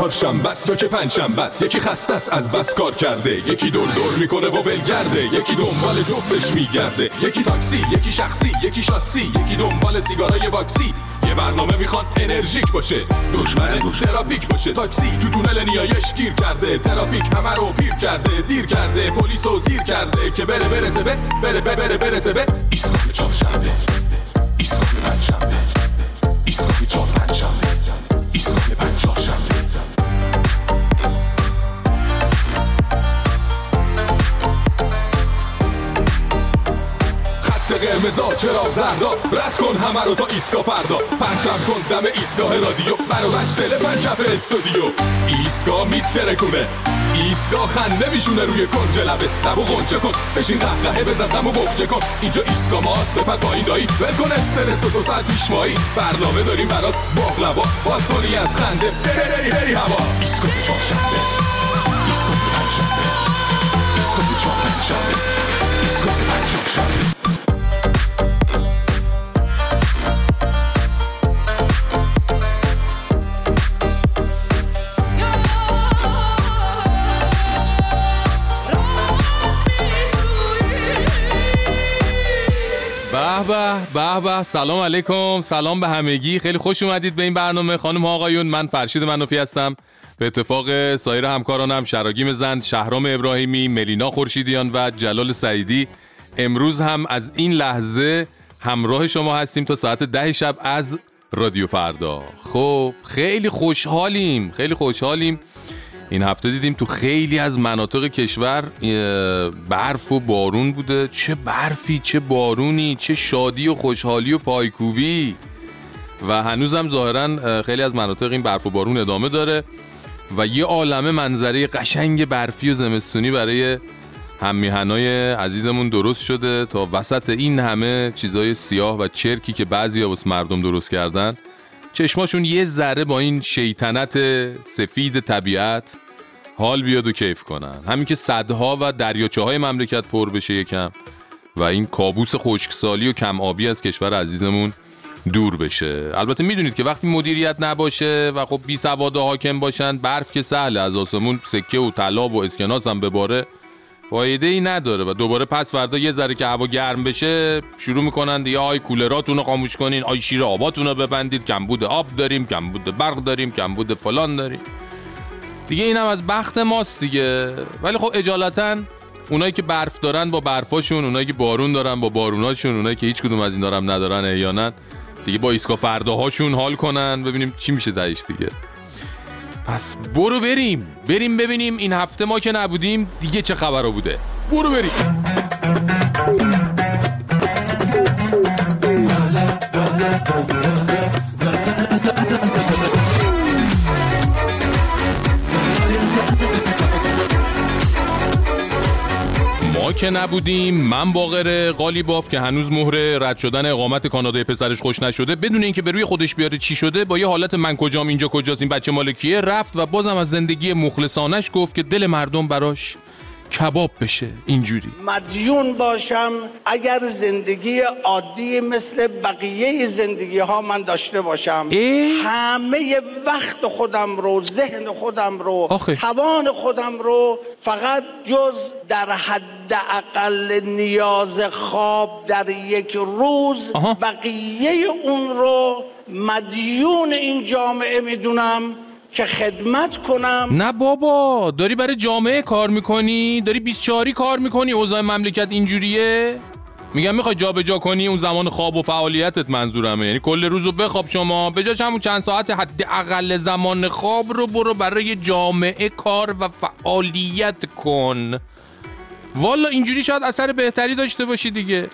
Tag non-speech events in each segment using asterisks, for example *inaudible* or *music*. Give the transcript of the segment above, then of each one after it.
چهارشنبه بس یا که پنجشنبه بس یکی خسته است از بس کار کرده. یکی دور دور می‌کنه و ولگرده یکی دنبال جفتش میگرده. یکی تاکسی یکی شخصی یکی شاسی یکی دنبال سیگارای باکسی. یه برنامه می‌خوان انرژیک باشه. دشمن ترافیک باشه. تاکسی تو تونل نیایش گیر کرده. ترافیک همه رو پیر کرده دیر کرده. پلیس و زیر کرده که بره برسه به بره بره برسه به. ایستگاه چهارشنبه. ایستگاه پنجشنبه. چرا زردا رد کن همه رو تا ایسکا فردا. پرچم کن دم ایستگاه رادیو. برو بچ تله پنجف استودیو. ایستگاه میترکونه ایستگاه خنده میشونه روی کنج لبه. لبو غنچه کن. بشین قهقهه بزن دمو بخچه کن. اینجا ایستگاه ماست بپر پایین دایی. ول کن استرس و دو ساعت پیش مایی. برنامه داریم برات باقلوا. باز کنی از خنده. بری بری هوا. ایستگاه چهارشنبه. ایستگاه پنجشنبه. ایستگاه چهارشنبه. ایستگاه پنجشنبه. به به به به سلام علیکم. سلام به همگی. خیلی خوش اومدید به این برنامه. خانم آقایون من فرشید منوفی هستم. به اتفاق سایر همکارانم شراگیم زند شهرام ابراهیمی ملینا خورشیدیان و جلال سعیدی. امروز هم از این لحظه همراه شما هستیم تا ساعت ده شب از رادیو فردا. خب خیلی خوشحالیم. خیلی خوشحالیم. این هفته دیدیم تو خیلی از مناطق کشور برف و بارون بوده. چه برفی چه بارونی چه شادی و خوشحالی و پایکوبی. و هنوزم ظاهرا خیلی از مناطق این برف و بارون ادامه داره. و یه عالمه منظره قشنگ برفی و زمستونی برای هممیهنای عزیزمون درست شده تا وسط این همه چیزای سیاه و چرکی که بعضی واسه مردم درست کردن. چشماشون یه ذره با این شیطنت سفید طبیعت حال بیاد و کیف کنن. همین که صدها و دریاچه های مملکت پر بشه یکم و این کابوس خشکسالی و کم آبی از کشور عزیزمون دور بشه. البته می‌دونید که وقتی مدیریت نباشه و خب بی سواد حاکم باشن برف که سهله از آسمون سکه و طلا و اسکناس هم بباره فایده ای نداره و دوباره پس فردا یه ذره که هوا گرم بشه شروع می‌کنن دیگه آی کولراتون رو خاموش کنین آی شیر آباتون رو ببندید کمبود آب داریم کمبود برق داریم کمبود فلان داریم. دیگه اینم از بخت ماست دیگه. ولی خب اجالتا اونایی که برف دارن با برفاشون اونایی که بارون دارن با باروناشون اونایی که هیچ کدوم از این دارم ندارن احیانا دیگه با ایسکا فرداهاشون حال کنن ببینیم چی میشه تهش دیگه. پس برو بریم. بریم ببینیم این هفته ما که نبودیم دیگه چه خبرا بوده. برو بریم. *laughs* که نبودیم من باقر قالیباف که هنوز مهر رد شدن اقامت کانادای پسرش خوش نشده. بدون اینکه به روی خودش بیاره چی شده با یه حالت من کجام اینجا کجاست این بچه مالکیه رفت و بازم از زندگی مخلصانش گفت که دل مردم براش کباب بشه اینجوری مدیون باشم اگر زندگی عادی مثل بقیه زندگی ها من داشته باشم؟ همه وقت خودم رو ذهن خودم رو آخه. توان خودم رو فقط جز در حد اقل نیاز خواب در یک روز آها. بقیه اون رو مدیون این جامعه می‌دونم که خدمت کنم. نه بابا داری برای جامعه کار می‌کنی؟ داری 24 کار می‌کنی؟ اوضاع مملکت اینجوریه؟ میگم می‌خوای جابجا کنی؟ اون زمان خواب و فعالیتت منظورمه. یعنی کل روزو بخواب شما. به جاش همون چند ساعت حد اقل زمان خواب رو برو برای جامعه کار و فعالیت کن. والا اینجوری شاید اثر بهتری داشته باشی دیگه.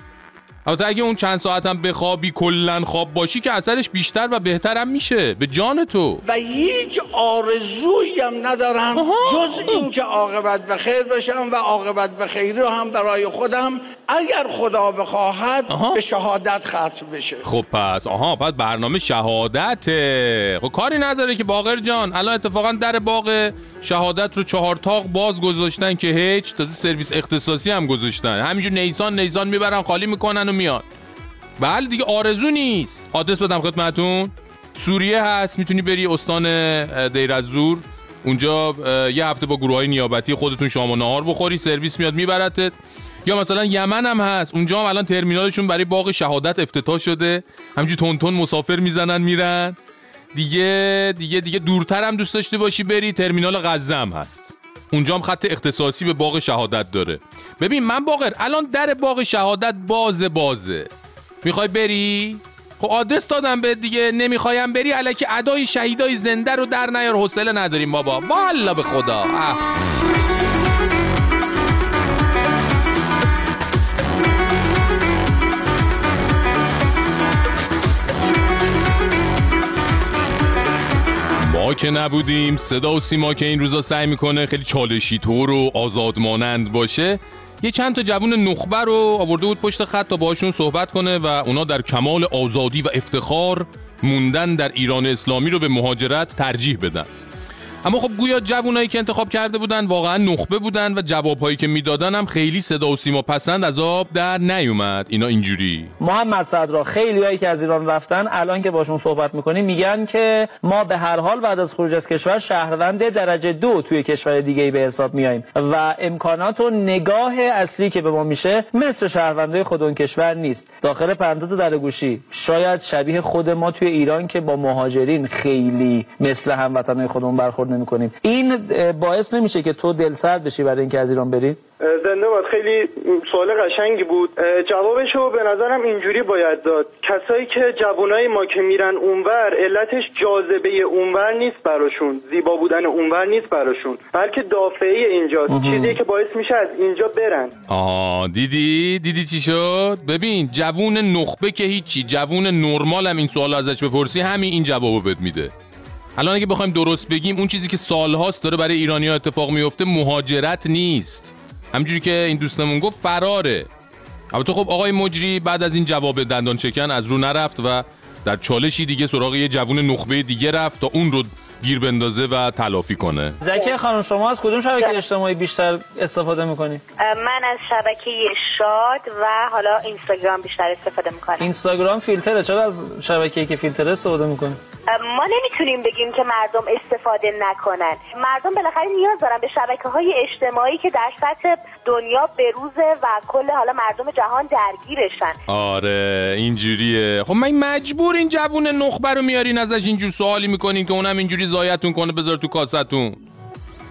البته اگه اون چند ساعت هم بخوابی کلا خواب باشی که اثرش بیشتر و بهترم میشه. به جان تو. و هیچ آرزویی هم ندارم. آها. جز اینکه عاقبت به خیر بشم و عاقبت به خیر رو هم برای خودم. اگر خدا بخواهد آها. به شهادت ختم بشه. خب پس آها پس برنامه شهادته. خب کاری نداره که باقر جان. الان اتفاقا در باغ شهادت رو چهار تاق باز گذاشتن که هیچ. تازه سرویس اختصاصی هم گذاشتن. همینجور نیسان نیسان می‌برن خالی می‌کنن و میاد. بله دیگه آرزو نیست. آدرس بدم خدمتون. سوریه هست. می‌تونی بری استان اه، دیر از زور. اونجا یه هفته با گروه های نیابتی خودتون شام و نهار بخوری. سرویس میاد میبرتت. یا مثلا یمن هم هست. اونجا هم الان ترمینالشون برای باغ شهادت افتتاح شده. همینجوری تون تون مسافر می‌زنن میرن. دیگه دیگه دیگه دورتر هم دوست داشته باشی بری. ترمینال غزه هم هست. اونجا هم خط اختصاصی به باغ شهادت داره. ببین من باقر الان در باغ شهادت بازه بازه. می‌خوای بری؟ خب آدرس دادم به دیگه. نمی‌خوایم بری. علکی ادای شهیدای زنده رو در نیار. حوصله نداریم بابا. والا به خدا. ما که نبودیم صدا و سیما که این روزا سعی می‌کنه خیلی چالشی طور و آزادمانند باشه یه چند تا جوون نخبه رو آورده بود پشت خط تا باشون صحبت کنه و اونا در کمال آزادی و افتخار موندن در ایران اسلامی رو به مهاجرت ترجیح بدن. اما خب گویا جوونایی که انتخاب کرده بودن واقعا نخبه بودن و جوابهایی که می‌دادن هم خیلی صدا و سیما پسند از آب در نیومد. اینا اینجوری. محمد صدرا خیلی هایی که از ایران رفتن الان که باشون صحبت می‌کنیم میگن که ما به هر حال بعد از خروج از کشور شهروند درجه دو توی کشور دیگه ای به حساب میاییم و امکانات و نگاه اصلی که به ما میشه مثل شهروندای خود اون کشور نیست. داخل پرانتز در گوشی شاید شبیه خود ما توی ایران که با مهاجرین خیلی مثل هموطنای خودمون برخورد نمی‌کنیم. این باعث نمیشه که تو دلسرد بشی برای اینکه از ایران بری؟ زنده باد. خیلی سوال قشنگی بود. جوابشو به نظرم اینجوری باید داد. کسایی که جوانای ما که میرن اونور علتش جاذبه اونور نیست براشون. زیبا بودن اونور نیست براشون. بلکه دافعه اینجاست. چیزی که باعث میشه از اینجا برن. آه دیدی؟ دیدی چی شد؟ ببین جوون نخبه که هیچی. جوون نرمال هم این سوال ازش بپرسی همین این جوابو بهت میده. الان اگه بخوایم درست بگیم اون چیزی که سالهاست داره برای ایرانی ها اتفاق میفته مهاجرت نیست. همجوری که این دوستمون گفت فراره. البته خب آقای مجری بعد از این جواب دندان چکن از رو نرفت و در چالشی دیگه سراغ یه جوون نخبه دیگه رفت تا اون رو گیر بندازه و تلافی کنه. زکی خانم شما از کدوم شبکه اجتماعی بیشتر استفاده می‌کنی؟ من از شبکه شاد و حالا اینستاگرام بیشتر استفاده می‌کنم. اینستاگرام فیلتره. چرا از شبکه‌ای که فیلتر استفاده می‌کنی؟ ما نمی‌تونیم بگیم که مردم استفاده نکنن. مردم بالاخره نیاز دارن به شبکه های اجتماعی که در سطح دنیا بروزه و کل حالا مردم جهان درگیرشن. آره اینجوریه. خب من مجبور این جوون نخبه رو میارین ازش اینجور سوالی می‌کنین که اونم اینجوری زایتون کنه بذار تو کاستون.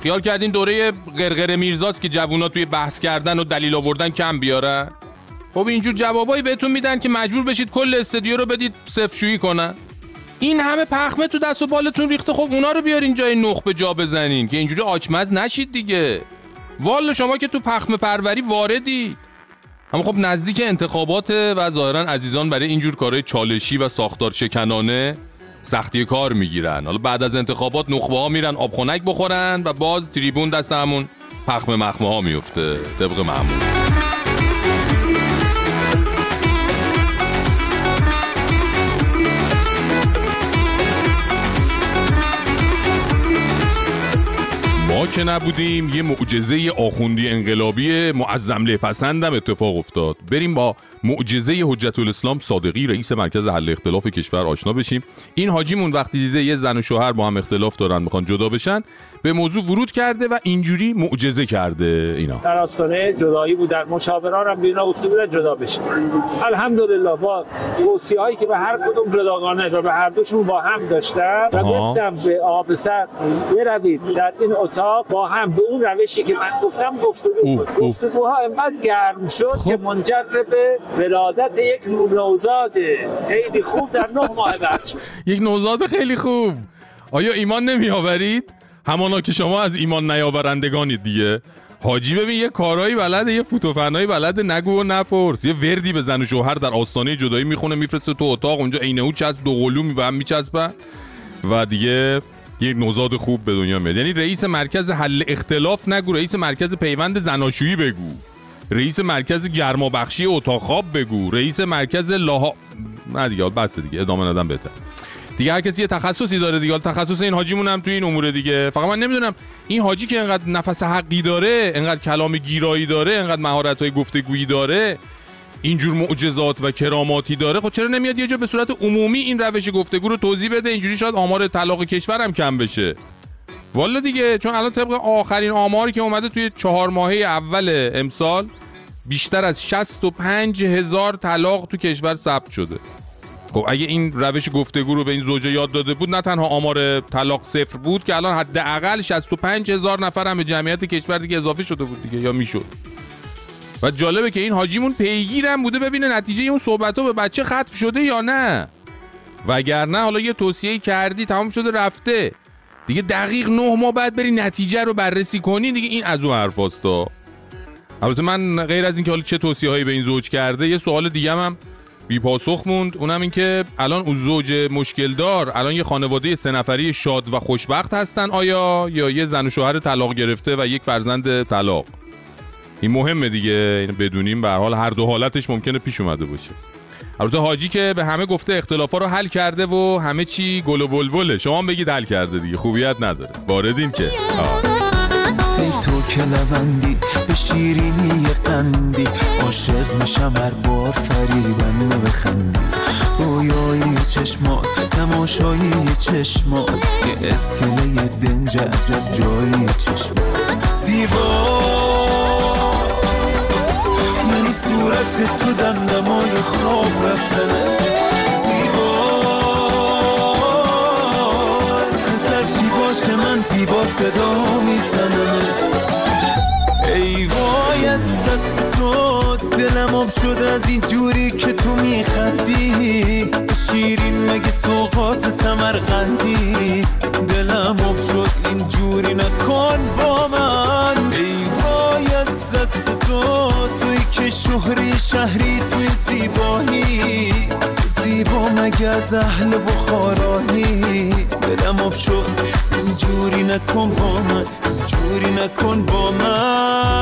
خیال کردین دوره قرقر میرزاست که جوونا توی بحث کردن و دلیل آوردن کم بیارن خب اینجور جوابایی بهتون میدن که مجبور بشید کل استودیو رو بدید صفشویی کنن. این همه پخمه تو دست و بالتون ریخته خب اونا رو بیارین جای نخبه جا بزنین که اینجوری آچمز نشید دیگه. والا شما که تو پخمه پروری واردید. اما خب نزدیک انتخابات و ظاهرا عزیزان برای اینجور کارهای چالشی و ساختار شکنانه سختی کار می‌گیرن. حالا بعد از انتخابات نخبه ها میرن آبخونک بخورن و باز تریبون دست همون پخمه مخمه ها میفته طبق معمول. ما که نبودیم یه معجزه آخوندی انقلابی معظم پسندم اتفاق افتاد. بریم با معجزه حجت الاسلام صادقی رئیس مرکز حل اختلاف کشور آشنا بشیم. این حاجیمون وقتی دیده یه زن و شوهر با هم اختلاف دارن می‌خوان جدا بشن. به موضوع ورود کرده و اینجوری معجزه کرده اینا. در آستانه جدایی بودن مشاوران هم بینا گفته بودن جدا بشن الحمدلله با توصیه هایی که به هر کدوم جداگانه و به هر دوشون با هم داشتم و گفتم به آب سر بروید. در این اتاق با هم به اون روشی که من گفتم گفتگو گفتگوها انقدر گرم شد خب. که منجر به ولادت یک نوزاد خیلی خوب در نه ماه بعد شد. *laughs* یک نوزاد خیلی خوب. آیا ایمان نمی آورید؟ همانا که شما از ایمان نیاورندگانید دیگه. حاجی ببین یه کارهایی بلده یه فوتوفنایی بلده نگو و نپرس. یه وردی به زن و شوهر در آستانه جدایی می‌خونه میفرسته تو اتاق اونجا عینه او چسب دو قلو به هم میچسبن و دیگه یه نوزاد خوب به دنیا میاد. یعنی رئیس مرکز حل اختلاف نگو رئیس مرکز پیوند زناشویی بگو. رئیس مرکز گرمابخشی اتاق خواب بگو. رئیس مرکز لاها نه دیگه بس دیگه ادامه ندم بهتر. دیگه هر کسی یه تخصصی داره دیگه. تخصص این حاجیمون هم تو این امور دیگه. فقط من نمی‌دونم این حاجی که انقدر نفس حقی داره انقدر کلام گیرایی داره انقدر مهارت های گفتگویی داره اینجور معجزات و کراماتی داره خب چرا نمیاد یه جا به صورت عمومی این روش گفتگو رو توضیح بده؟ اینجوری شاید آمار طلاق کشور هم کم بشه. والا دیگه چون الان طبق آخرین آماری که اومده توی چهار ماهه اول امسال بیشتر از 65 هزار طلاق تو کشور ثبت شده. خب اگه این روش گفتگو رو به این زوجه یاد داده بود نه تنها آمار طلاق صفر بود که الان حداقل 65 هزار نفر هم به جمعیت کشور دیگه اضافه شده بود دیگه یا می‌شد. و جالبه که این حاجیمون پیگیرم بوده ببینه نتیجه اون صحبت ها به بچه ختم شده یا نه. وگرنه حالا یه توصیه کردی تمام شده رفته. دیگه دقیق نه ماه بعد بری نتیجه رو بررسی کنی دیگه این از اون حرفاستا البته من غیر از اینکه حالا چه توصیه هایی به این زوج کرده یه سوال دیگه هم بی پاسخ موند. اونم این که الان اون زوج مشکل دار الان یه خانواده سه نفری شاد و خوشبخت هستن. آیا؟ یا یه زن و شوهر طلاق گرفته و یک فرزند طلاق. این مهمه دیگه. بدونیم به حال هر دو حالتش ممکنه پیش اومده باشه. البته حاجی که به همه گفته اختلافا رو حل کرده و همه چی گل و بلبله. شما هم بگید حل کرده دیگه. خوبیت نداره. واردین که. آه. ای تو که لوندی به شیرینی قندی. عاشق میشم هر بار فریبنده بخندی. رویایی چشمات تماشایی چشمات. یه اسکله دنج عجب جایی چشمات. زیبا. یعنی صورت تو دمدمای خواب رفتنت. باشه من زیبا صدا میزنمت ای وای از دست تو دلم آب شد از این جوری که تو میخندی. شیرین مگه سوقات سمرقندی؟ دلم آب شد این جوری نکن با من. ای وای از دست تو که شهری شهری توی زیبایی. زیبا مگه از اهل بخارانی دلم آب شد اینجوری نکن با من جوری نکن با من.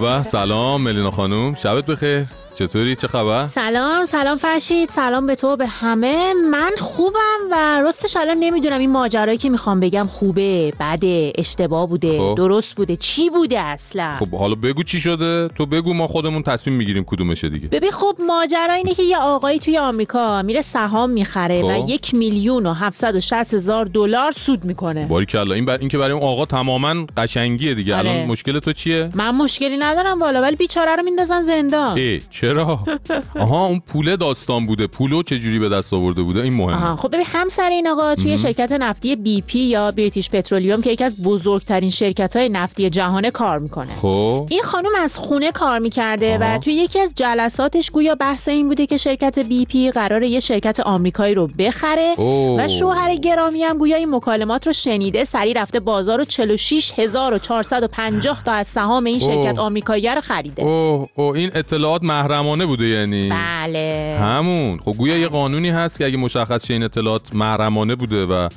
به سلام ملینا خانوم شبت بخیر. چطوری؟ چه خبر؟ سلام سلام فرشید سلام به تو به همه. من خوبم و راستش الان نمی‌دونم این ماجرایی که می‌خوام بگم خوبه بده اشتباه بوده خب. درست بوده چی بوده اصلا؟ خب حالا بگو چی شده؟ تو بگو ما خودمون تصمیم می‌گیریم کدومشه دیگه. ببین خب ماجرا اینه که یه آقایی توی آمریکا میره سهام می‌خره و خب. یک میلیون و 760 هزار دلار سود می‌کنه. باری کلا این بر این که برای اون آقا تماما قشنگیه دیگه. آره. الان مشکل تو چیه؟ من مشکلی ندارم والا ولی بیچاره رو میندازن زندان. ای چرا؟ *laughs* آها اون پوله داستان بوده. پولو چه جوری به دست آورده بوده؟ این مهمه. آها خب ببین همسر این آقا توی شرکت نفتی بی پی یا بریتیش پترولیوم که یکی از بزرگترین شرکت های نفتی جهانه کار می‌کنه. خب. این خانم از خونه کار می‌کرده آها. و توی یکی از جلساتش گویا بحث این بوده که شرکت بی پی قراره یه شرکت آمریکایی رو بخره اوه. و شوهر گرامی هم گویا این مکالمات رو شنیده. سری رفته بازار رو 46450 تا از سهام این شرکت. آمریکایی رو خریده. اوه اوه این اطلاعات محرمانه بوده یعنی. بله. همون. خب گویا یه قانونی هست که اگه مشخص شه این اطلاعات محرمانه بوده و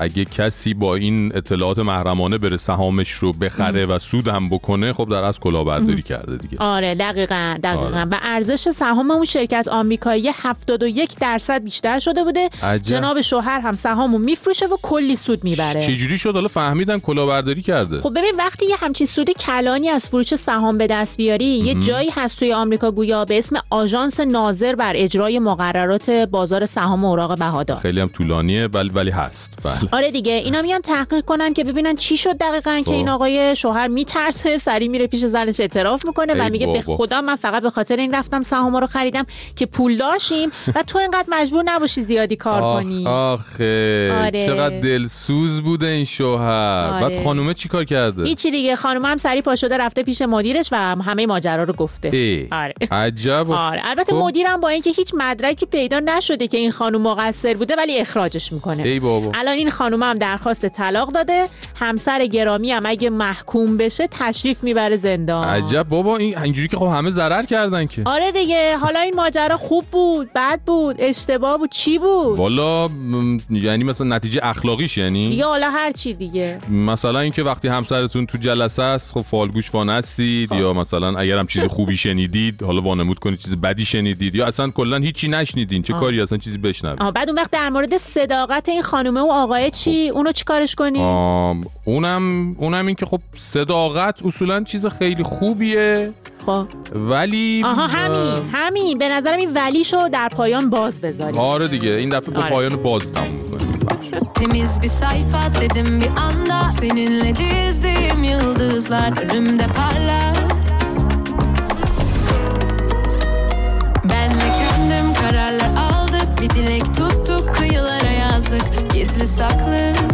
اگه کسی با این اطلاعات محرمانه بره سهامش رو بخره و سود هم بکنه خب در از کلاهبرداری کرده دیگه. آره دقیقا دقیقا. آره. و ارزش سهام اون شرکت آمریکایی 71 درصد بیشتر شده بوده. عجب. جناب شوهر هم سهامو میفروشه و کلی سود می‌بره. چجوری شد؟ حالا فهمیدن کلاهبرداری کرده. خب ببین وقتی یه همچین سود کلانی از فروش سهام به دست بیاری یه جایی هست توی آمریکا گویا به اسم آژانس ناظر بر اجرای مقررات بازار سهام اوراق بهادار خیلی هم طولانیه ولی ولی هست بله آره دیگه اینا میان تحقیق کنن که ببینن چی شد دقیقا خب. که این آقای شوهر میترسه سری میره پیش زنش اعتراف می‌کنه و میگه به. خدا من فقط به خاطر این رفتم سهام رو خریدم که پول داشتیم و تو اینقدر مجبور نباشی زیادی کار آخ کنی آخه آره. چقدر دلسوز بوده این شوهر آره. بعد خانومه چی کار کرده هیچی دیگه خانم هم سری پا شده رفته پیش مدیرش و همه ماجرا رو گفته ای آره. عجب آره. البته خب. مدیرم با اینکه هیچ مدرکی پیدا نشده که این خانم مقصر بوده ولی اخراجش می‌کنه. ای بابا. الان این خانم هم درخواست طلاق داده. همسر گرامی هم اگه محکوم بشه تشریف می‌بره زندان. عجب. بابا این اینجوری که خب همه ضرر کردن که. آره دیگه. حالا این ماجرا خوب بود بد بود اشتباه بود چی بود؟ والا م، یعنی مثلا نتیجه اخلاقیش یعنی؟ دیگه حالا هر چی دیگه. مثلا اینکه وقتی همسرتون تو جلسه است خب فالگوش وانستید. یا مثلا اگر هم چیز خوبی شنیدید *laughs* شنیدید حالا وانمود کنید چیز بدی شنیدید یا اصلا کلا هیچی نشنیدین چه کاری اصلا چیزی بشنوید؟ آه بعد اون وقت در مورد صداقت این خانومه و آقای چی؟ اونو چی کارش کنی؟ آم، اونم اونم این که خب صداقت اصولا چیز خیلی خوبیه. خب. ولی آها همین همین. به نظرم این ولیشو در پایان باز بذاری آره دیگه این دفعه به آره. پایان باز تموم می‌کنیم. Temiz bir sayfa dedim bir anda. Seninle dizdiğim yıldızlar. Önümde parlar. Saklı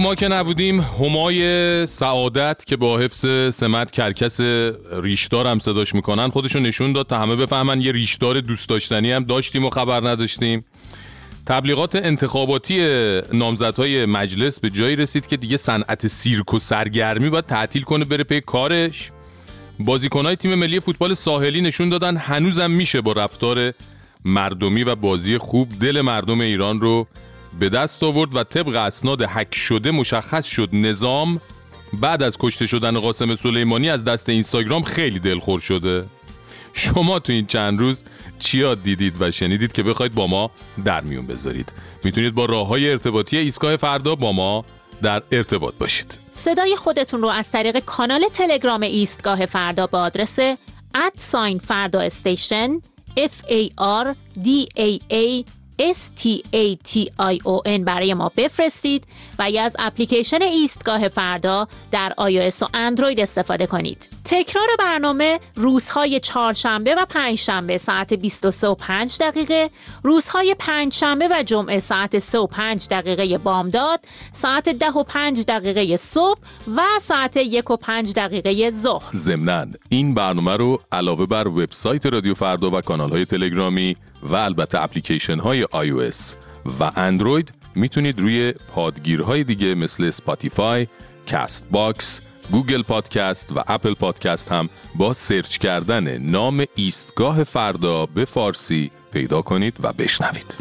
ما که نبودیم همای سعادت که با حفظ سمت کرکس ریشدار هم صداش می‌کنن خودشون نشون داد تا همه بفهمن یه ریشدار دوست داشتنی هم داشتیم و خبر نداشتیم. تبلیغات انتخاباتی نامزدهای مجلس به جایی رسید که دیگه صنعت سیرک و سرگرمی باید تعطیل کنه بره پی کارش. بازیکنهای تیم ملی فوتبال ساحلی نشون دادن هنوزم میشه با رفتار مردمی و بازی خوب. دل مردم ایران رو به دست آورد و طبق اسناد حک شده مشخص شد نظام بعد از کشته شدن قاسم سلیمانی از دست اینستاگرام خیلی دلخور شده. شما تو این چند روز چیا دیدید و شنیدید که بخواید با ما در میون بذارید. می‌تونید با راه های ارتباطی ایستگاه فردا با ما در ارتباط باشید. صدای خودتون رو از طریق کانال تلگرام ایستگاه فردا به آدرس ادساین فردا استیشن F A R D A A S T A T I O N برای ما بفرستید و یا از اپلیکیشن ایستگاه فردا در iOS و اندروید استفاده کنید. تکرار برنامه روزهای چهارشنبه و پنجشنبه ساعت 23 و 5 دقیقه، روزهای پنجشنبه و جمعه ساعت 3 و 5 دقیقه بامداد، ساعت 10 و 5 دقیقه صبح و ساعت 1 و 5 دقیقه ظهر. ضمناً این برنامه رو علاوه بر وبسایت رادیو فردا و کانال های تلگرامی و البته اپلیکیشن های iOS و اندروید می‌تونید روی پادگیرهای دیگه مثل Spotify، Castbox، Google Podcast و Apple Podcast هم با سرچ کردن نام ایستگاه فردا به فارسی پیدا کنید و بشنوید.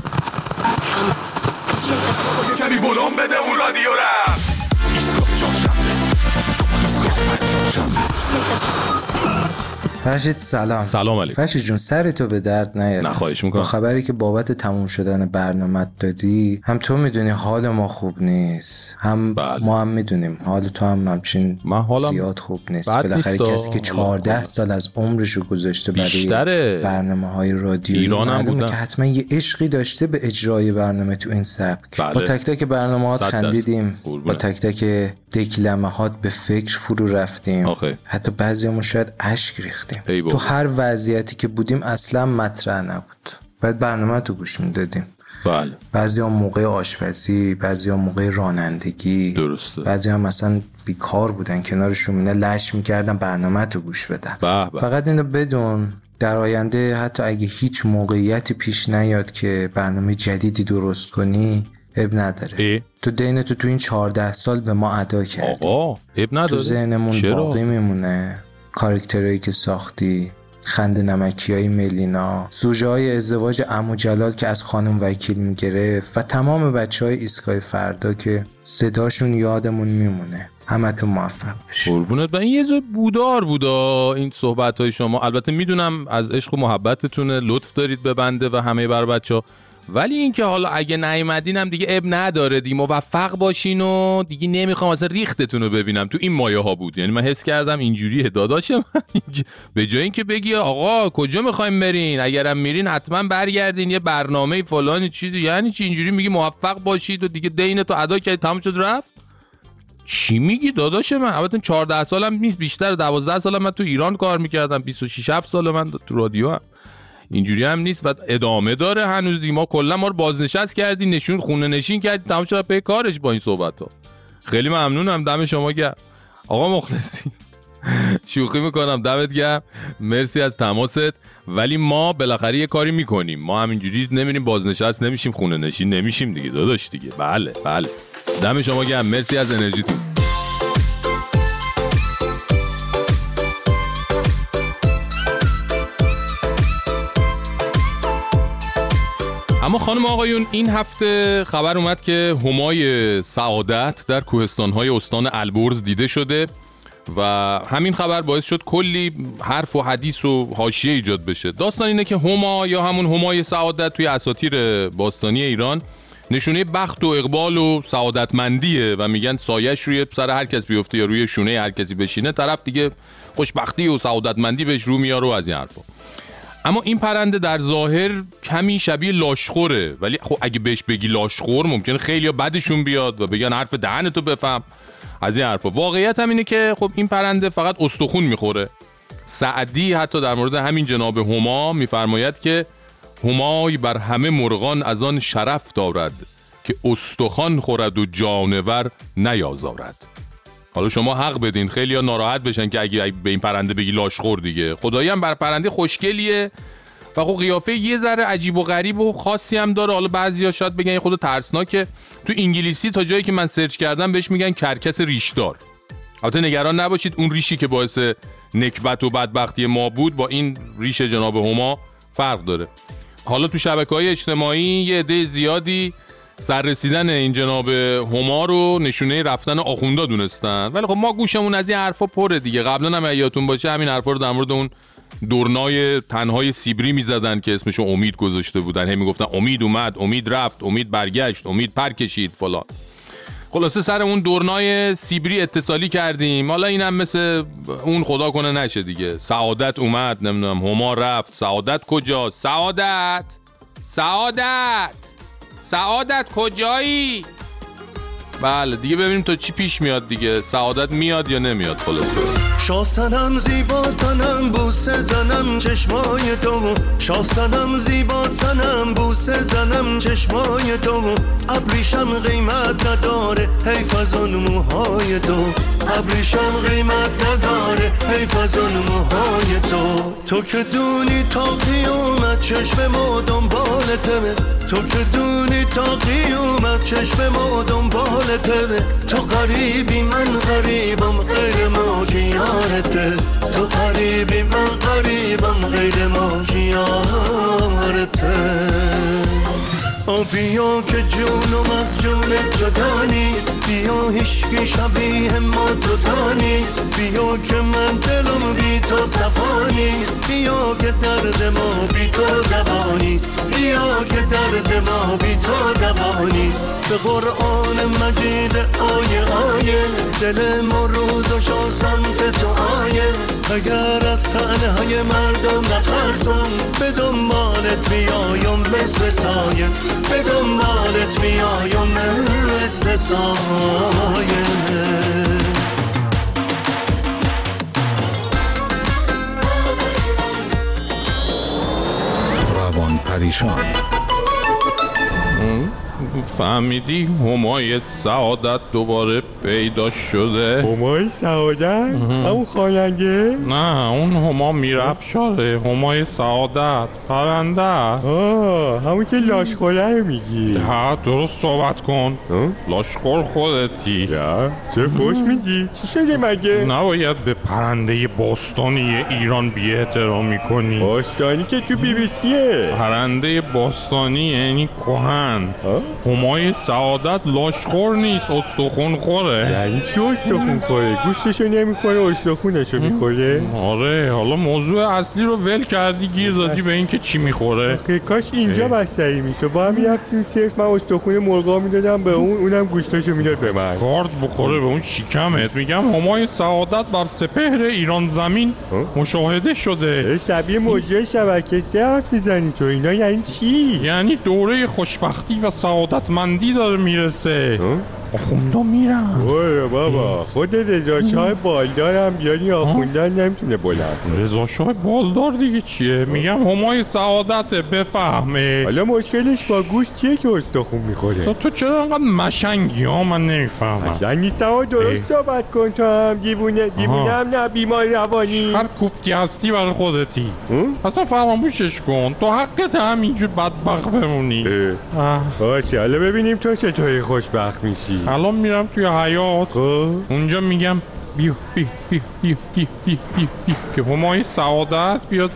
فرشید سلام سلام علیکم. فرشید جون سر تو به درد نیاره نه، خواهش می‌کنم. با خبری که بابت تموم شدن برنامه دادی هم تو می‌دونی حال ما خوب نیست هم بله. ما هم می‌دونیم حال تو هم همچین من حالم زیاد خوب نیست بالاخره. کسی که حالا 14 سال از عمرش رو گذاشته برای. برنامه های رادیویی ایران هم بودم. که حتما یه عشقی داشته به اجرای برنامه تو این سبک بله. با تک تک برنامه. خندیدیم. با تک تک دکلمه هات به فکر فرو رفتیم آخه. حتی بعضیمون شاید اشک ریختیم. تو هر وضعیتی که بودیم اصلا مطرح نبود باید برنامه تو گوش می‌دادیم بله بعضی هم موقع آشپزی بعضی هم موقع رانندگی درسته. بعضی هم مثلا بیکار بودن کنار شومینه لش می‌کردن برنامه تو گوش بدن به به. فقط اینو بدون در آینده حتی اگه هیچ موقعیتی پیش نیاد که برنامه جدیدی درست کنی اب نداره. ای؟ تو دین تو تو این 14 سال به ما ادا کردی. آقا اب نداره. تو ذهنمون؟ باقی میمونه. کارکترهایی که ساختی خند نمکی های ملینا زوجه های ازدواج امو جلال که از خانم وکیل می‌گرفت و تمام بچه های ایستگاه فردا که صداشون یادمون میمونه. همتون موفق باشید قربونت. این یه جور بودار بودا این صحبت های شما. البته می‌دونم از عشق و محبتتونه لطف دارید به بنده و همه بر بچه ها ولی اینکه حالا اگه نیومدین هم دیگه اب نداره دیگه. موفق باشین و دیگه نمی‌خوام اصلا ریختتون رو ببینم. تو این مایه ها بود. یعنی من حس کردم اینجوری داداشم *laughs* به جای اینکه بگی آقا کجا می‌خوایم برین؟ اگرم میرین حتما برگردین. یه برنامه فلانی چیزی. یعنی چی اینجوری میگی موفق باشید و دیگه دین تو ادا کردی تمام شد رفت؟ چی میگی داداش من؟ البته 14 سالم نیست بیشتر 12 سالم. من تو ایران کار می‌کردم. 26 7 سال من تو رادیو هم. اینجوری هم نیست و ادامه داره هنوز دی ما کلا ما رو بازنشست کردی نشون خونه نشین کردی تمام شد به کارش با این صحبت ها خیلی ممنونم دم شما گرم. آقا مخلصی. *laughs* شوخی می‌کنم دمت گرم. مرسی از تماست. ولی ما بالاخره یه کاری می‌کنیم. ما همینجوری نمیریم بازنشست نمیشیم خونه نشین نمیشیم دیگه. داداش دیگه. بله بله. دم شما گرم. مرسی از انرژیتون. اما خانم آقایون این هفته خبر اومد که همای سعادت در کوهستانهای استان البرز دیده شده و همین خبر باعث شد کلی حرف و حدیث و حاشیه ایجاد بشه. داستان اینه که هما یا همون همای سعادت توی اساطیر باستانی ایران نشونه بخت و اقبال و سعادتمندیه و میگن سایش روی سر هر کس بیفته یا روی شونه هر کسی بشینه طرف دیگه خوشبختی و سعادتمندی بهش رو میاره و از این حرفا. اما این پرنده در ظاهر کمی شبیه لاشخوره. ولی خب اگه بهش بگی لاشخور ممکنه خیلی بدشون بیاد و بگن حرف دهنتو بفهم. از این حرفا. واقعیت هم اینه که خب این پرنده فقط استخون می‌خوره. سعدی حتی در مورد همین جناب هما میفرماید که همای بر همه مرغان از آن شرف دارد که استخوان خورد و جانور نیازارد. حالا شما حق بدین. خیلی ها ناراحت بشن که اگه به این پرنده بگی لاشخور دیگه. خدایی هم بر پرنده خوشگلیه. و خب قیافه یه ذره عجیب و غریب و خاصی هم داره. حالا بعضیا شاید بگن یه خود ترسناکه. تو انگلیسی تا جایی که من سرچ کردم بهش میگن کرکس ریشدار. البته نگران نباشید اون ریشی که باعث نکبت و بدبختی ما بود با این ریش جناب هما فرق داره. حالا تو شبکه های اجتماعی یه عده زیادی سررسیدن این جناب هما رو نشونه رفتن آخوندا دونستن. ولی خب ما گوشمون از این حرفا پره دیگه. قبلا هم یادتون باشه همین حرفا رو در مورد اون دورنای تنهای سیبری می‌زدن که اسمشو امید گذاشته بودن. هی می‌گفتن امید اومد امید رفت امید برگشت امید پر کشید فلان. خلاصه سر اون دورنای سیبری اتصالی کردیم. حالا اینم مثل اون خدا کنه نشه دیگه. سعادت اومد نمی‌دونم هما رفت. سعادت کجا سعادت! سعادت! سعادت کجایی؟ بله دیگه ببینیم تا چی پیش میاد دیگه. سعادت میاد یا نمیاد خلاصه. شاسنم زیبا سنم بوسه زنم چشمای تو. شاسنم زیبا سنم چشمای تو ابریشم قیمت نداره. حیف از اون موهای تو. ابریشم قیمت نداره. حیف از اون موهای تو. تو که دونی تا قیامت چشم ما دنبال تمه تو که دونی تا قیامت چشم ما دنبال تمه تو قریبی من قریبم غیر ما که یارته تو قریبی من قریبم غیر ما که یارته آ بیا که جونم از جون جدا نیست. بیا هیشگی شبیه ما دوتا نیست. بیا که من دلم بی تو صفا نیست. بیا که درد ما بی تو دوا نیست. بیا که درد ما بی تو دوا نیست. به قرآن مجید آیه آیه دل ما روز و شاسم تو آیه. اگر از تنهای مردم نترسم به دنبالت میایم مثل سایه. به دنبالت میایم مثل سایه. روان پریشان. فهمیدی همای سعادت دوباره پیدا شده؟ همای سعادت؟ همون خواننده؟ نه اون هما می‌رفت شده همای سعادت پرنده آه همون که لاشخوره رو میگی. ها درست صحبت کن. لاشخور خودتی. یا چه فوش میگی؟ چی شده مگه؟ نباید به پرنده باستانی ایران بی احترامی کنی. باستانی که تو بی بی سیه. پرنده باستانی یعنی کهن. همای سعادت لاشخور نیست استخون خوره. یعنی چی استخون خوره؟ گوشتشو نمی‌خوره استخونشو می‌خوره؟ آره حالا موضوع اصلی رو ول کردی گیر دادی به اینکه چی می‌خوره. کاش اینجا بستری میشه با هم می‌رفتیم صرف من استخون مرغا می‌دادم به اون اونم گوشتاشو می‌داد به من. کارد بخوره به اون شکمت. میگم همای سعادت بر سپهر ایران زمین مشاهده شده. شبیه موجه شبکه سه حرف می‌زنی تو اینا. یعنی چی؟ یعنی دوره خوشبختی و سعادتمندی داره می‌رسه آخوندا میرم. برو بابا خود رضا شاه بالدارم بیاری آخوندن نمی‌تونه بلند رضا شاه بالدار دیگه چیه؟ میگم همای سعادت بفهمه. حالا مشکلش با گوش چیه که استخون می‌خوره؟ تو تو چرا انقدر مشنگی ها؟ من نمی‌فهمم. نیستم آقا درست صحبت کن تو هم. دیوونه دیوونه هم نه بیمار روانی. هر کوفتی هستی برای خودتی. اصلا فراموشش کن. تو حقت همینجور بدبخت بمونی. باشه حالا ببینیم تو چطوری خوشبخت میشی. الان میرم توی حیات خب. اونجا میگم بیا بیا بیا بیا بیا بیا بیا که همای سعادت بیاد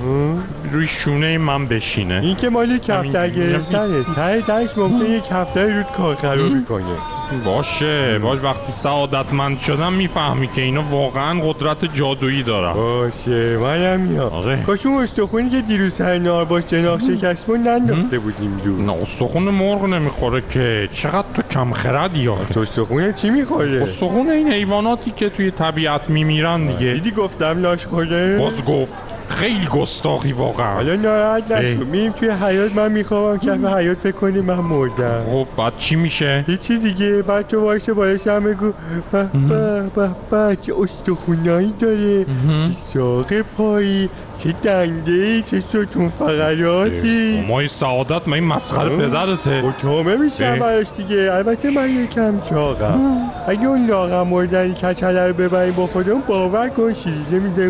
روی شونه من بشینه. این که مالی کفتر گرفتنه. ته تایش ممکنه یک کفتر رود کار قرار بکنه باشه باش وقتی سعادتمند شدم می‌فهمی که اینا واقعا قدرت جادویی دارن. باشه منم میام آره. کاش اون استخونی که دیروز سر نار باش جناح شکستمون ننداخته بودیم دور. نه استخون مرغ نمی‌خوره که. چقدر تو کم خردی آخه. تو استخونه چی می‌خوره؟ استخون این حیواناتی که توی طبیعت میمیرن دیگه. دیدی گفتم لاش خورده؟ باز گفت. خیلی گستاخی واقعا. حالا ناراحت. نشو. میریم توی حیات من می‌خوام کف حیات فکر کنی من مردم. خب بعد چی میشه؟ هیچی دیگه. بعد تو وایسه بالش هم بگو به به به به چه استخونایی داره؟ چه ساق پایی؟ چه دنده چه ستون فقراتی؟ مای سعادت من این مسخره. پدرته. اتومه میشم. براش دیگه. البته من یکم چاقم. اگه اون لاغم مردنی کچله رو ببریم با خودمون باور کن شیریزه میده.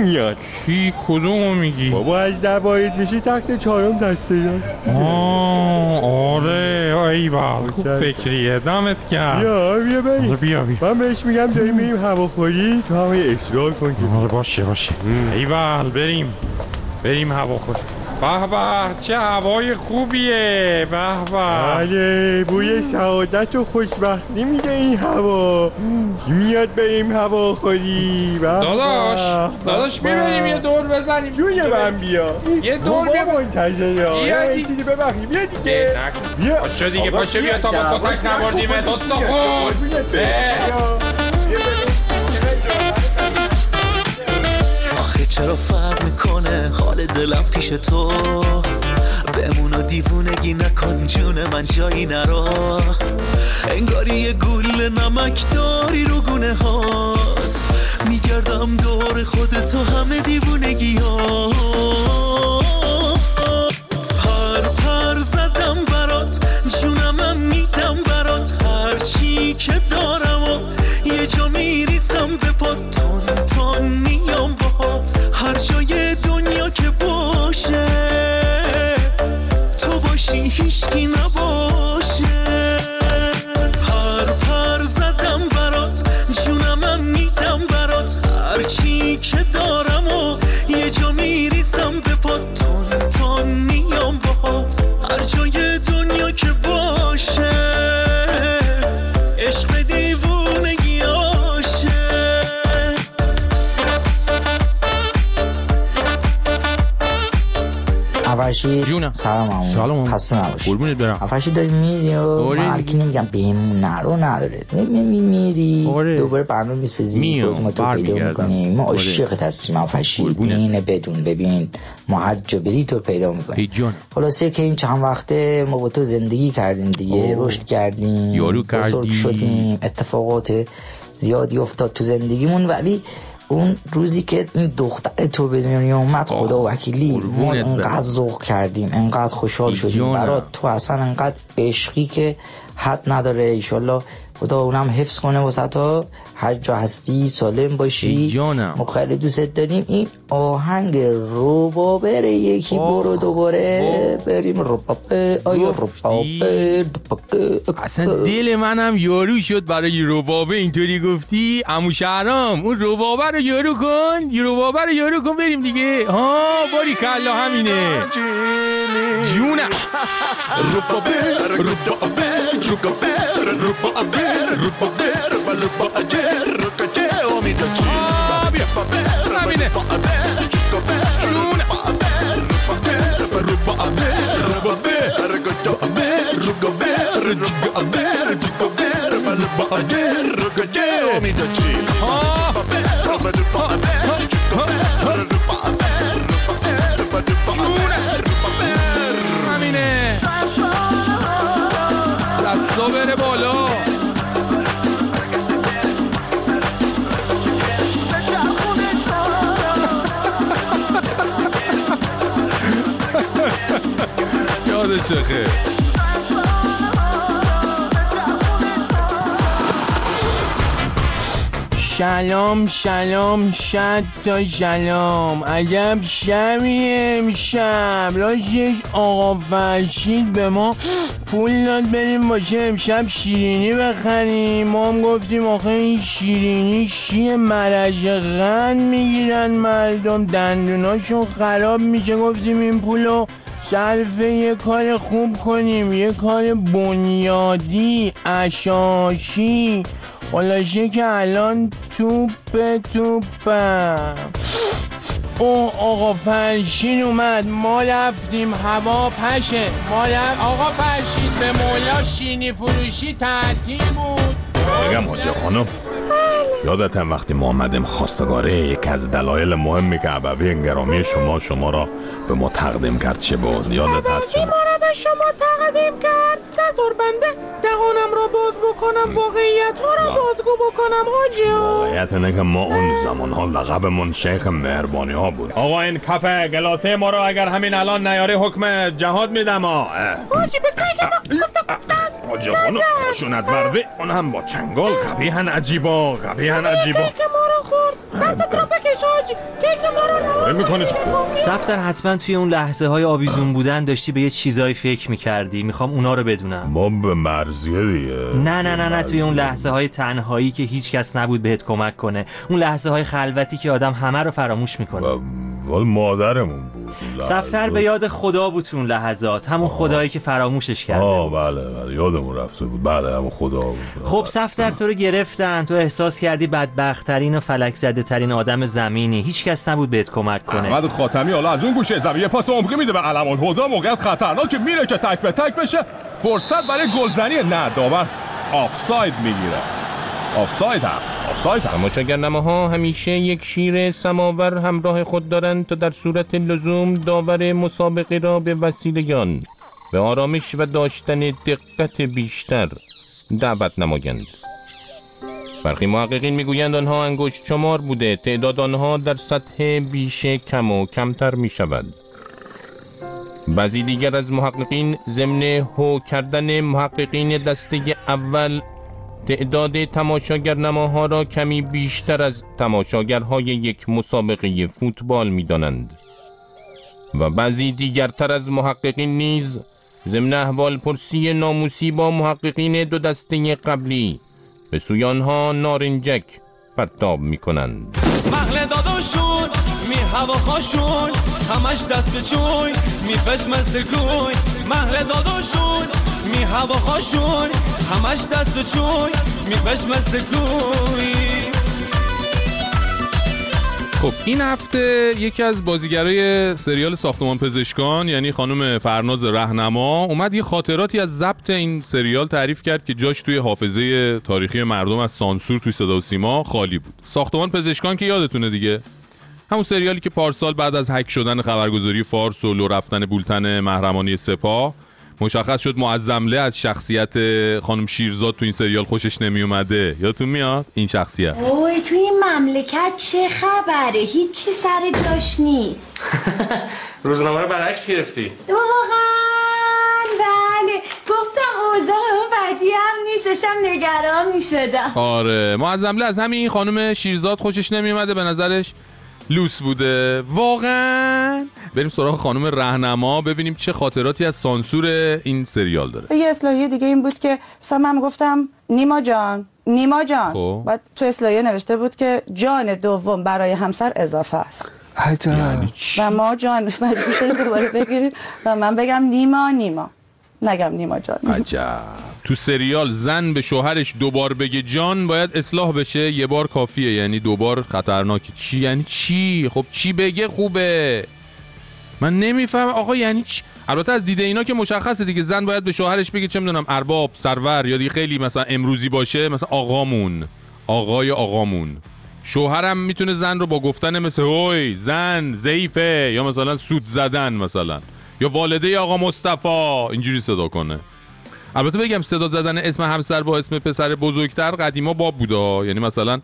میاد. کی کدومو میگی؟ بابا از در وارد میشی تخت چهارم دسته راست آه آره. ایول خوب. فکریه. دمت کرد بیا بیا بریم. آره، بیا بیا. من بهش میگم داریم میریم هواخوری تو همه اصرار کن که آره باشه باشه. ایول بریم. بریم هوا خود به به چه هوای خوبیه به به. بله بوی سعادت و خوشبختی میده این هوا. میاد بریم هواخوری به به. داداش داداش به. ببریم یه دور بزنیم. جوی من بیا. یه دور بیا. بیا یه چیزی ببخشی بیا دیگه. بیا. پاشو دیگه پاشو بیا تا. با کتک نبردیم. بیا. خود چرا فرق می‌کنه؟ حال دلم پیش تو. بمون و دیوونگی نکن جون من جایی نرا انگاری یه گول نمک داری رو گونه هات. میگردم دور خودتو همه دیوونگی ها پر پر زدم برات جونم میدم برات. هرچی که دارم افرشی جونم. سلام عمو سلام. خسته نباشی قربونت برم افرشی داری میری و آره من نمیگم بهمون نرو نداره می می میری آره. دوباره برنامه می‌سازی میام. تو پیدا. می‌کنیم ما. عاشقت هستیم قربونت. اینه بدون ببین ما حج و بری تو پیدا جان خلاصه که این چند وقته ما با تو زندگی کردیم دیگه. رشد کردیم یارو بزرگ کردی. شدیم اتفاقات زیادی افتاد تو زندگیمون ولی اون روزی که این دختر تو به دنیا اومد خدا وکیلی ما. انقدر ذوق کردیم انقدر خوشحال شدیم. برات تو اصلا انقدر عشقی که حد نداره ایشالله خدا اونم حفظ کنه واسه تا هر جا هستی سالم باشی. جانم. ما خیلی دوست داریم. این آهنگ روبابره یکی. برو دوباره. بریم روبابه آیا روبابه. اصلا دل منم یارو شد برای ربابه. اینطوری گفتی؟ امو شهرام اون ربابه رو یارو کن. یه ربابه رو یارو کن بریم دیگه. ها باری کلا همینه. جونم. *laughs* Jucapera, rupa a ver, rupa a ver, valupa ayer, cacheo, mi tachita. Ah, bien, pa' ver, rupa. سلام سلام صد تا سلام عجب شبیه امشب. راستش آقا فرشید به ما پول داد بریم واسه امشب شیرینی بخریم. ما هم گفتیم آخه این شیرینی چیه؟ مرج قند می‌گیرن مردم. دندوناشون خراب میشه. گفتیم این پولو صرف یه کار خوب کنیم. یه کار بنیادی اشاشی. خلاصه که الان توپ توپم. اوه آقا فرشین اومد. ما رفتیم. هوا پشه. ما رفت آقا فرشین به مولا شینی فروشی تعطیل بود. بگم حاجه خانم یادتم وقتی ما آمدیم خواستگاره یکی از دلایل مهمی که عبوی گرامی شما شما را به ما تقدیم کرد چه بود؟ یادت هست شما؟ ما را به شما تقدیم کرد. نظر بنده دهانم را باز بکنم واقعیت ها را بازگو بکنم حاجی. واقعیت اینه که ما اون زمان ها لقبمون شیخ مهربانی ها بود. آقا این کافه گلاسه ما رو اگر همین الان نیاره حکم جهاد میدم ها حاجی به که ما گفتم دست حاجه خانم خشونت ورده اون هم با چنگال قبیهن عجیبا قبیهن عجیبا. که ما را خورد. دستت را بکش حاجی که ما می‌کنه سفتر حتما توی اون لحظه های آویزون بودن داشتی به یه چیزایی فکر می‌کردی. می‌خوام اونا رو بدونم. ما به مرزیه دیگه. نه نه نه نه توی اون لحظه های تنهایی که هیچ کس نبود بهت کمک کنه. اون لحظه های خلوتی که آدم همه رو فراموش می‌کنه. وال مادرمون بود. سفتر. به یاد خدا بود تو اون لحظات. همون خدایی که فراموشش کرده آه. بله بله. یادمون رفته بود. بله همون خدا بود. خب سفتر تو رو گرفتن. تو احساس کردی بدبختترین و فلک زده ترین آدم زمینی. هیچ کس نبود بهت کمک کنه. احمد خاتمی حالا از اون گوشه زمین یه پاس عمقی میده به علم الهدا موقعیت خطرناک که میره که تک به تک بشه. فرصت برای گلزنی نه داور آفساید می‌گیره. آفساید هست آفساید هست تماشاگرنامه ها همیشه یک شیر سماور همراه خود دارند تا در صورت لزوم داور مسابقه را به وسیله به آرامش و داشتن دقت بیشتر دعوت نمایند. برخی محققین می‌گویند آنها انگشت شمار بوده تعداد آنها در سطح بیشه کم و کمتر می شود بعضی دیگر از محققین ضمن هو کردن محققین دسته اول تعداد تماشاگرنماها را کمی بیشتر از تماشاگرهای یک مسابقه فوتبال می دانند. و بعضی دیگرتر از محققین نیز ضمن احوال پرسی ناموسی با محققین دو دسته قبلی به سوی آنها نارنجک پرتاب می کنند. مهل داداشون می هواخاشون همش دست به چوی می پش گوی مهل داداشون می هواخاشون همش دست به چوی می پش مثل گوی خب این هفته یکی از بازیگرای سریال ساختمان پزشکان یعنی خانم فرناز رهنما اومد یه خاطراتی از ضبط این سریال تعریف کرد که جاش توی حافظه تاریخی مردم از سانسور توی صدا و سیما خالی بود. ساختمان پزشکان که یادتونه دیگه. همون سریالی که پارسال بعد از هک شدن خبرگزاری فارس و لو رفتن بولتن محرمانی سپاه مشخص شد معظمله از شخصیت خانم شیرزاد تو این سریال خوشش نمی اومده یادتون میاد این شخصیت؟ اوی توی این مملکت چه خبره؟ هیچی سر جاش نیست. *laughs* روزنامه رو برعکس گرفتی. واقعا بله. گفتم اوضاع بدی هم نیستشم نگران می شدم آره معظمله از همین خانم شیرزاد خوشش نمیومده به نظرش. لوس بوده. واقعا. بریم سراغ خانم رهنما ببینیم چه خاطراتی از سانسور این سریال داره. یه اصلاحیه دیگه این بود که مثلا من گفتم نیما جان نیما جان. خب. بعد تو اصلاحیه نوشته بود که جان دوم برای همسر اضافه است. یعنی و ما جان مجبور شدیم دوباره بگیریم و من بگم نیما نیما. نگم نیما جان. عجب. تو سریال زن به شوهرش دوبار بگه جان باید اصلاح بشه. یه بار کافیه. یعنی دوبار خطرناکه. چی؟ یعنی چی؟ خب چی بگه خوبه. من نمیفهم آقا یعنی چی؟ البته از دیده اینا که مشخصه دیگه. زن باید به شوهرش بگه چه می‌دونم ارباب سرور یا دیگه خیلی مثلا امروزی باشه مثلا آقامون. آقای آقامون. شوهرم می‌تونه زن رو با گفتن مثل هوی زن ضعیفه یا مثلا سود زدن مثلا. یا والده آقا مصطفی. اینجوری صدا کنه. البته بگم صدا زدن اسم همسر با اسم پسر بزرگتر قدیما باب بوده یعنی مثلا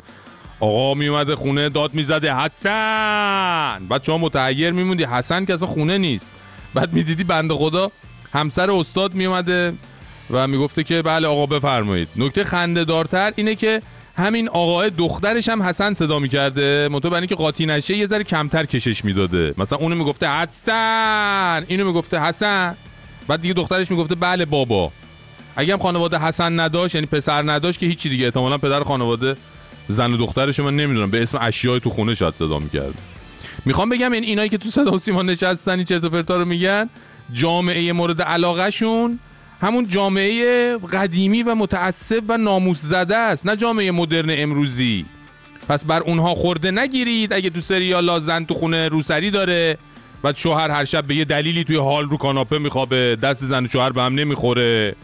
آقا می اومده خونه داد می‌زده حسن! بعد شما متحیر میموندی حسن که اصلا خونه نیست. بعد می‌دیدی بنده خدا همسر استاد میومده و می‌گفته که بله آقا بفرمایید. نکته خنده دارتر اینه که همین آقای دخترش هم حسن صدا می‌کرده. منتها برای اینکه قاطی نشه یه ذره کمتر کشش می‌داده. مثلا اونو می‌گفته حسن! اینو می‌گفته حسن! بعد دیگه دخترش می‌گفته بله بابا. اگه هم خانواده حسن نداشت یعنی پسر نداشت که هیچی دیگه. احتمالا پدر خانواده زن و دخترش من نمی‌دونم. به اسم اشیای تو خونه شاید صدا می‌کرد. می‌خوام بگم این اینایی که تو صدا و سیما نشستن این چرت و پرتا رو میگن جامعه مورد علاقهشون همون جامعه قدیمی و متعصب و ناموس زده است نه جامعه مدرن امروزی. پس بر اونها خورده نگیرید. اگه تو سریالا زن تو خونه روسری داره بعد شوهر هر شب به یه دلیلی توی حال رو کاناپه میخوابه دست زن و شوهر به هم نمی‌خوره.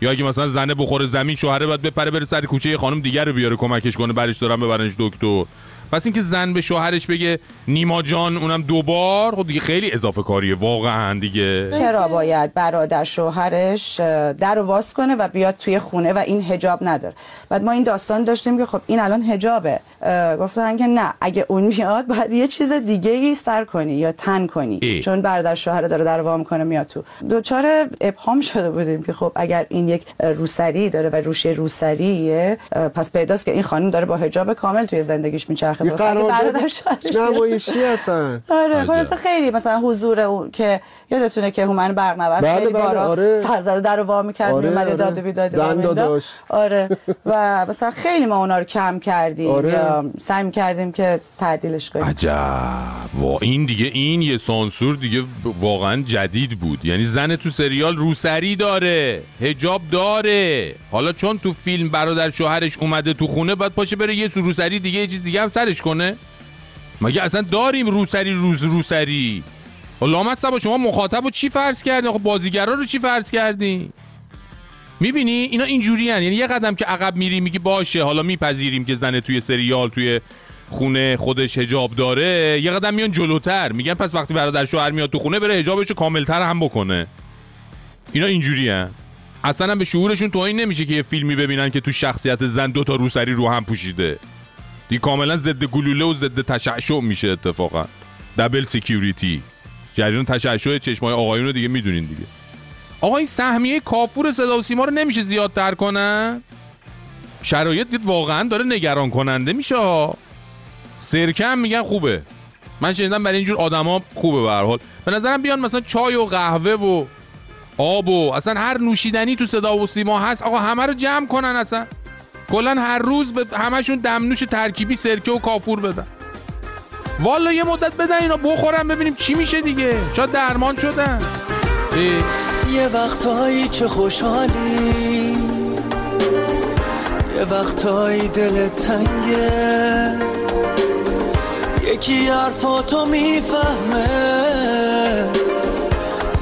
یا اگه مثلا زنه بخوره زمین شوهره باید بپره بره سر کوچه یه خانم دیگر رو بیاره کمکش کنه برش دارن ببرنش دکتر. پس اینکه زن به شوهرش بگه نیما جان اونم دوبار خب دیگه خیلی اضافه کاریه واقعا دیگه. چرا باید برادر شوهرش در واس کنه و بیاد توی خونه و این هجاب نداره. بعد ما این داستان داشتیم که خب این الان هجابه اه، گفتن که نه اگه اون میاد باید یه چیز دیگه ای سر کنی یا تن کنی. ای. چون برادر شوهر داره در رو وا می‌کنه میاد تو. دوچار ابهام شده بودیم که خب اگر این یک روسری داره و روش یه روسریه پس پیداست که این خانم داره با هجاب کامل توی زندگیش میچرخه. برادر شوهرش نمایشی هستن. آره خلاصه خیلی مثلا حضور اون که یادتونه که هومن برنورد بله، خیلی بله، بارا آره. سرزده در رو وا می‌کرد آره، میومد آره. داد و بیداد زن و. آره. و مثلا خیلی ما اونا رو کم کردیم. آره. یا سعی کردیم که تعدیلش کنیم. عجب. وا این دیگه این یه سانسور دیگه واقعا جدید بود. یعنی زن تو سریال روسری داره هجاب داره. حالا چون تو فیلم برادر شوهرش اومده تو خونه باید پاشه بره یه سو روسری دیگه یه چیز دیگه هم سرش کنه. مگه اصلا داریم روسری روز روسری؟ لامصب شما مخاطب رو چی فرض کردین؟ خب بازیگرا رو چی فرض کردین؟ می‌بینی؟ اینا اینجوری یعنی یه قدم که عقب میری میگی باشه حالا میپذیریم که زن توی سریال توی خونه خودش هجاب داره. یه قدم میان جلوتر. میگن پس وقتی برادر شوهر میاد تو خونه بره هجابش رو کاملتر هم بکنه. اینا اینجوری هن. اصلا هم به شعورشون توهین نمیشه که یه فیلمی ببینن که تو شخصیت زن دو تا روسری رو هم پوشیده. دی کاملا ضد گلوله و ضد تشعشع میشه اتفاقا. دبل سکیوریتی جریان تشعشع چشمای آقایون رو دیگه می‌دونین دیگه. آقا این سهمیه کافور صدا و سیما رو نمیشه زیادتر کنن؟ شرایط دید واقعا داره نگران کننده میشه ها. سرکه هم میگن خوبه. من شنیدم برای اینجور آدما خوبه به هر حال. به نظرم بیان مثلا چای و قهوه و آب و اصلا هر نوشیدنی تو صدا و سیما هست آقا همه رو جمع کنن اصلا. کلا هر روز به همشون دمنوش ترکیبی سرکه و کافور بدن. والا یه مدت بدن اینا بخورن ببینیم چی میشه دیگه. شاید درمان شدن. اه. یه وقتایی چه خوشحالی. یه وقتایی دلت تنگه. یکی حرفاتو می‌فهمه.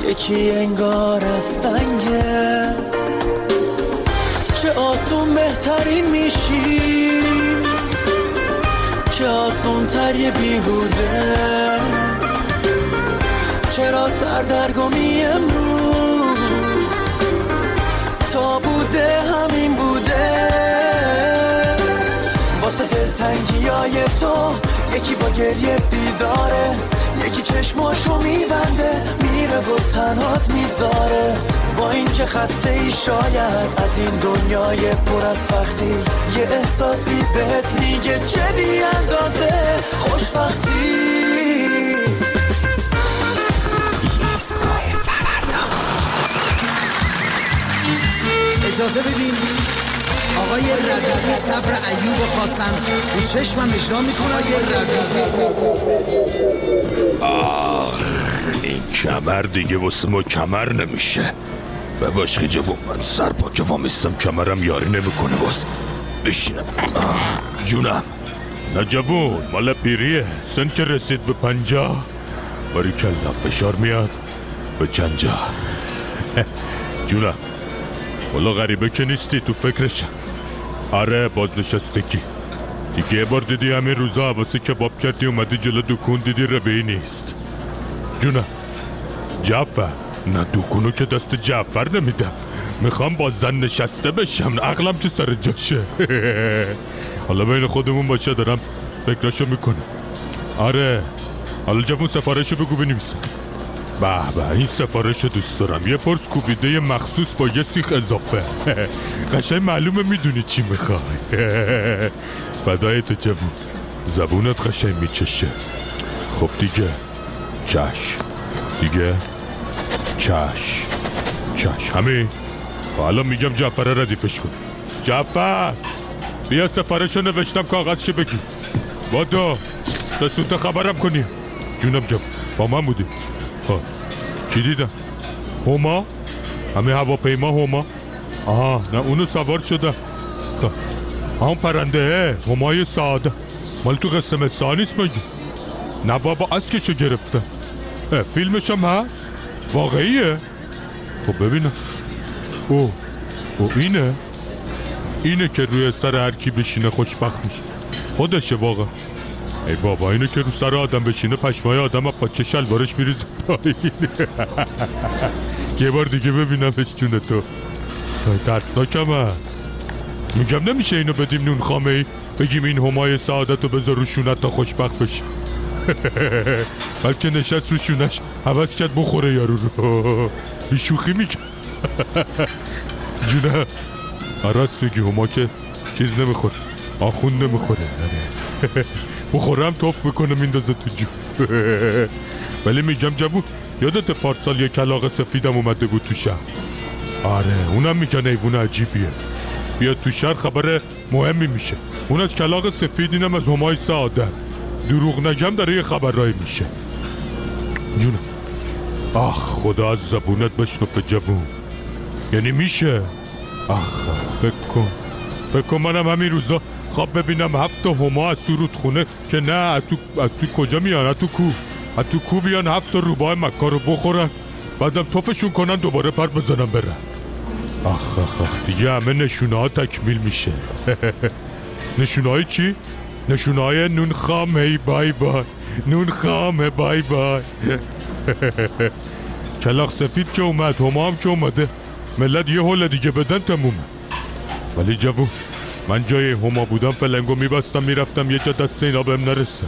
یکی انگار از سنگه. چه آسون بهترین میشی. چه آسون تر یه بیهوده. چرا سردرگمی امروز بوده همین بوده. واسه دلتنگی های تو یکی با گریه بیداره. یکی چشماشو میبنده میره و تنهات می‌ذاره. با اینکه خسته ای شاید از این دنیای پر از سختی. یه احساسی بهت میگه چه بی اندازه خوشبختی. اجازه بدین؟ آقای ربیعی صبر ایوب خواستن رو چشمم اجرا می‌کنه آقای آخ این کمر دیگه واسه ما کمر نمیشه. و باشخی جوون من سر پا که وامیستم کمرم یاری نمی‌کنه باز. بشینم آخ جونم. نه جوون مال پیریه. سن که رسید به پنجاه باری کلا فشار میاد به چند جا *laughs* جونم. والا غریبه که نیستی تو فکرشم آره بازنشستگی. دیگه یه بار دیدی همین روزا حواسی کباب کردی اومدی جلو دکون دیدی ربهی نیست. جونم جعفر. نه دکونو که دست جعفر نمیدم. می‌خوام با زن نشسته بشم عقلم که سر جاشه. *laughs* حالا بین خودمون باشه دارم فکراشو می‌کنم. آره حالا جوون سفارشو بگو بنویسم. به به این سفارش دوست دارم. یه پرس کوبیده مخصوص با یه سیخ اضافه. *laughs* قشنگ معلومه می‌دونی چی می‌خوای. *laughs* فدای تو جوون. زبونت قشنگ میچشه. خب دیگه. چش. دیگه. چش. چش. همین. حالا میگم جعفره ردیفش کن. جعفر! بیا سفارش رو نوشتم کاغذشو بگی بادو تا خبرم کنی. جونم جوون با من بودی. خب. چی دیدم؟ هما؟ همه هواپیما هما؟ آها نه اونو سوار شده خب. همون پرنده همای ساده. مال تو قسم مثال نیست مگه؟ نه بابا اسکشو گرفته. فیلمش هم هست؟ واقعیه؟ خب ببینم. او او اینه؟ اینه که روی سر هر کی بشینه خوشبخت میشه. خودشه واقعا. ای بابا اینه که رو سر آدم بشینه پشمای آدم پاچه شلوارش میریزه پایین. *laughs* یه بار دیگه ببینمش جون تو. ترسناکم هست میگم نمیشه اینو بدیم نون خامه ای؟ بگیم این همای سعادت رو بذار رو شونت تا خوشبخت بشه. *laughs* بلکه نشست رو شونش حوض کرد بخوره یارو رو. *laughs* بی شوخی می‌کرد. جونه راست میگی هما که چیز نمی‌خوره. آخون نمی‌خوره. بخورم توف می‌کنه میندازه تو جو *laughs* ولی میگم جوون یادت پارسال یه کلاق سفیدم اومده بود تو شهر. آره اونم میگن ایوون عجیبیه. بیاد تو شهر خبر مهمی میشه. اون از کلاق سفید اینم از همای سعادت دروغ نگم داره یه خبرایی میشه. جونم آخ خدا از زبونت بشنفه جوون. یعنی میشه؟ آخ، فکر کن. فکر کن منم همین روزا خواب ببینم هفت هما از تو رودخونه که نه از تو, از تو کجا میان؟ از تو کو؟ از تو کو بیان هفت روباه مکا رو بخورن. بعدم توفشون کنن دوباره پر بزنن برن. آخ آخ آخ دیگه همه نشونه ها تکمیل میشه. *laughs* نشونه های چی؟ نشونه های نون خام بای بای. نون خام بای بای. *laughs* کلاق سفید که اومد هما هم که اومده. ملت یه حل دیگه بدن تمومه. ولی جوون من جای هما بودم فلنگو میبستم می‌رفتم یه جا دست اینا بهم نرسه.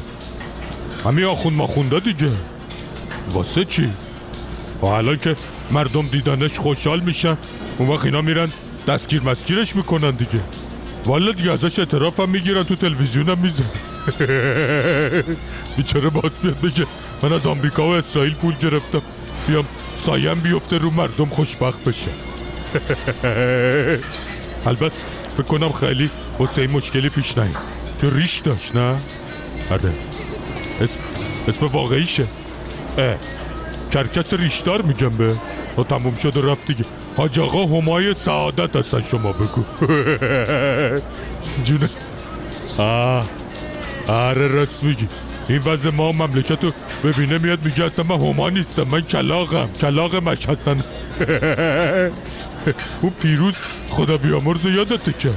همین آخون ماخونده دیگه. واسه چی؟ و الان که مردم دیدنش خوشحال میشن اون وقت اینا میرن دستگیر مسگیرش می‌کنن دیگه. والا دیگه ازش اعتراف هم می‌گیرن تو تلویزیون هم میزن *laughs* بیچاره باز بیاد بگه من از آمریکا و اسرائیل پول گرفتم. بیام سایم بیفته رو مردم خوشبخت بشه. *laughs* البته فکر کنم خیلی حسین مشکلی پیش نیاد. چون ریش داشت نه؟ آره. اسم اسم واقعیشه. اه. کرکس ریشدار میگم به. تا تموم شد و رفت دیگه. حاج آقا همای سعادت هستن شما بگو. *laughs* جونه آه. آره راست میگی. این وضع ما مملکت رو ببینه میاد میگه اصلا من هما نیستم من کلاقم کلاق مش هستن. *laughs* *laughs* اون پیروز خدا بیامرز رو یادته که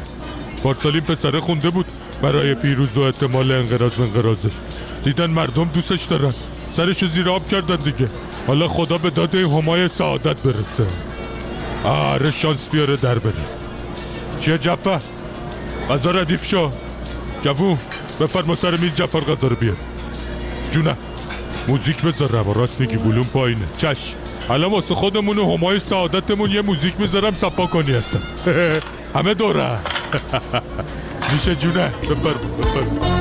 پارسال این پسره خونده بود برای پیروز و احتمال انقراض به انقراضش. دیدن مردم دوستش دارن. سرشو زیر آب کردن دیگه. حالا خدا به داد این همای سعادت برسه. آره شانس بیاره در بره. چیه جفه غذا ردیف شو. جوون بفرما سر میز جفر غذا رو بیار. جونه موزیک بذارم و راست میگی ولوم پایینه. چش. الان واسه خودمون و همای سعادتمون یه موزیک می‌ذارم صفا کنی هستم. *laughs* همه دوره. *laughs* میشه جونه؟ بفرما بفرما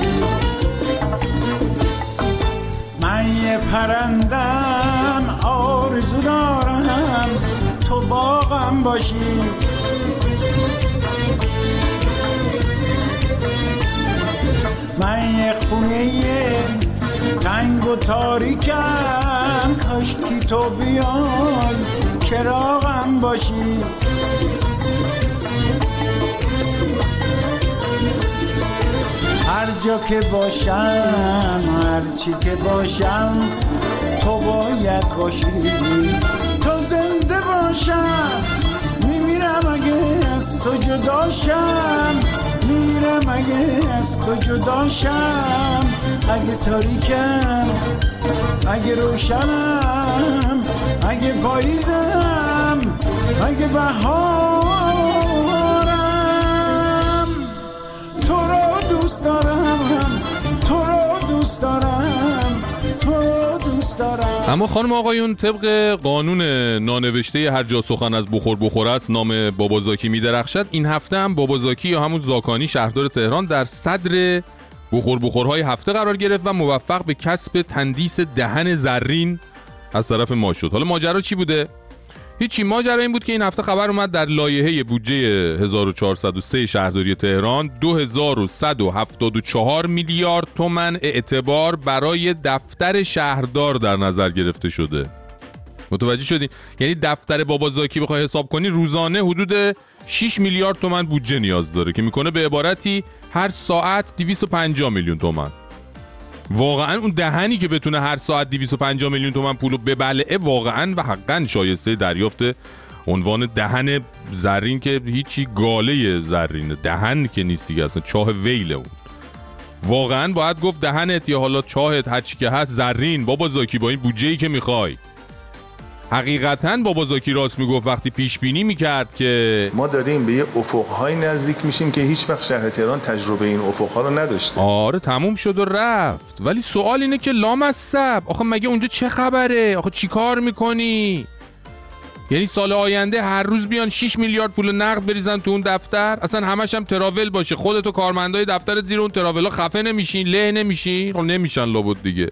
من یه پرندم آرزو دارم. تو باغم باشی. من یه خونه تنگ و تاریکم. کاشکی تو بیای چراغم باشی. هر جا که باشم هر چی که باشم تو باید باشی. تو زنده باشم میمیرم اگه از تو جداشم میمیرم اگه از تو جداشم اگه تاریکم اگه روشنم اگه پاییزم اگه بهارم. تو رو دوست دارم تو رو دوست دارم تو رو دوست دارم. اما خانم آقایون طبق قانون نانوشته هر جا سخن از بخور بخور است نام بابازاکی میدرخشد. این هفته هم بابازاکی یا همون زاکانی شهردار تهران در صدر بخور بخورهای هفته قرار گرفت و موفق به کسب تندیس دهن زرین از طرف ما شد. حالا ماجرا چی بوده؟ هیچی ماجرا این بود که این هفته خبر اومد در لایحه بودجه 1403 شهرداری تهران 2174 میلیارد تومن اعتبار برای دفتر شهردار در نظر گرفته شده. متوجه شدی؟ یعنی دفتر بابازاکی بخوای حساب کنی روزانه حدود 6 میلیارد تومن بودجه نیاز داره که می‌کنه به عبارتی هر ساعت 250 میلیون تومن واقعا اون دهنی که بتونه هر ساعت 250 میلیون تومن پولو ببلعه واقعا و حقا شایسته دریافت عنوان دهن زرین که هیچی گاله زرینه دهن که نیست دیگه اصلا چاه ویله اون. واقعا باید گفت دهنت یا حالا چاهت هر چی که هست زرین. بابا زاکی با این بودجه که می‌خوای. حقیقتا بابا زاکی راست می‌گفت وقتی پیش بینی می‌کرد که ما داریم به یه افقهای نزدیک میشیم که هیچ وقت شهر تهران تجربه این افقها رو نداشته. آره تموم شد و رفت. ولی سوال اینه که لامصب. آخه مگه اونجا چه خبره؟ آخه چی کار می‌کنی؟ یعنی سال آینده هر روز بیان 6 میلیارد پول نقد بریزن تو اون دفتر؟ اصلا همش هم تراول باشه. خودت و کارمندای دفتر زیر اون تراولا خفه نمیشین له نمیشین خب نمیشن لابد دیگه.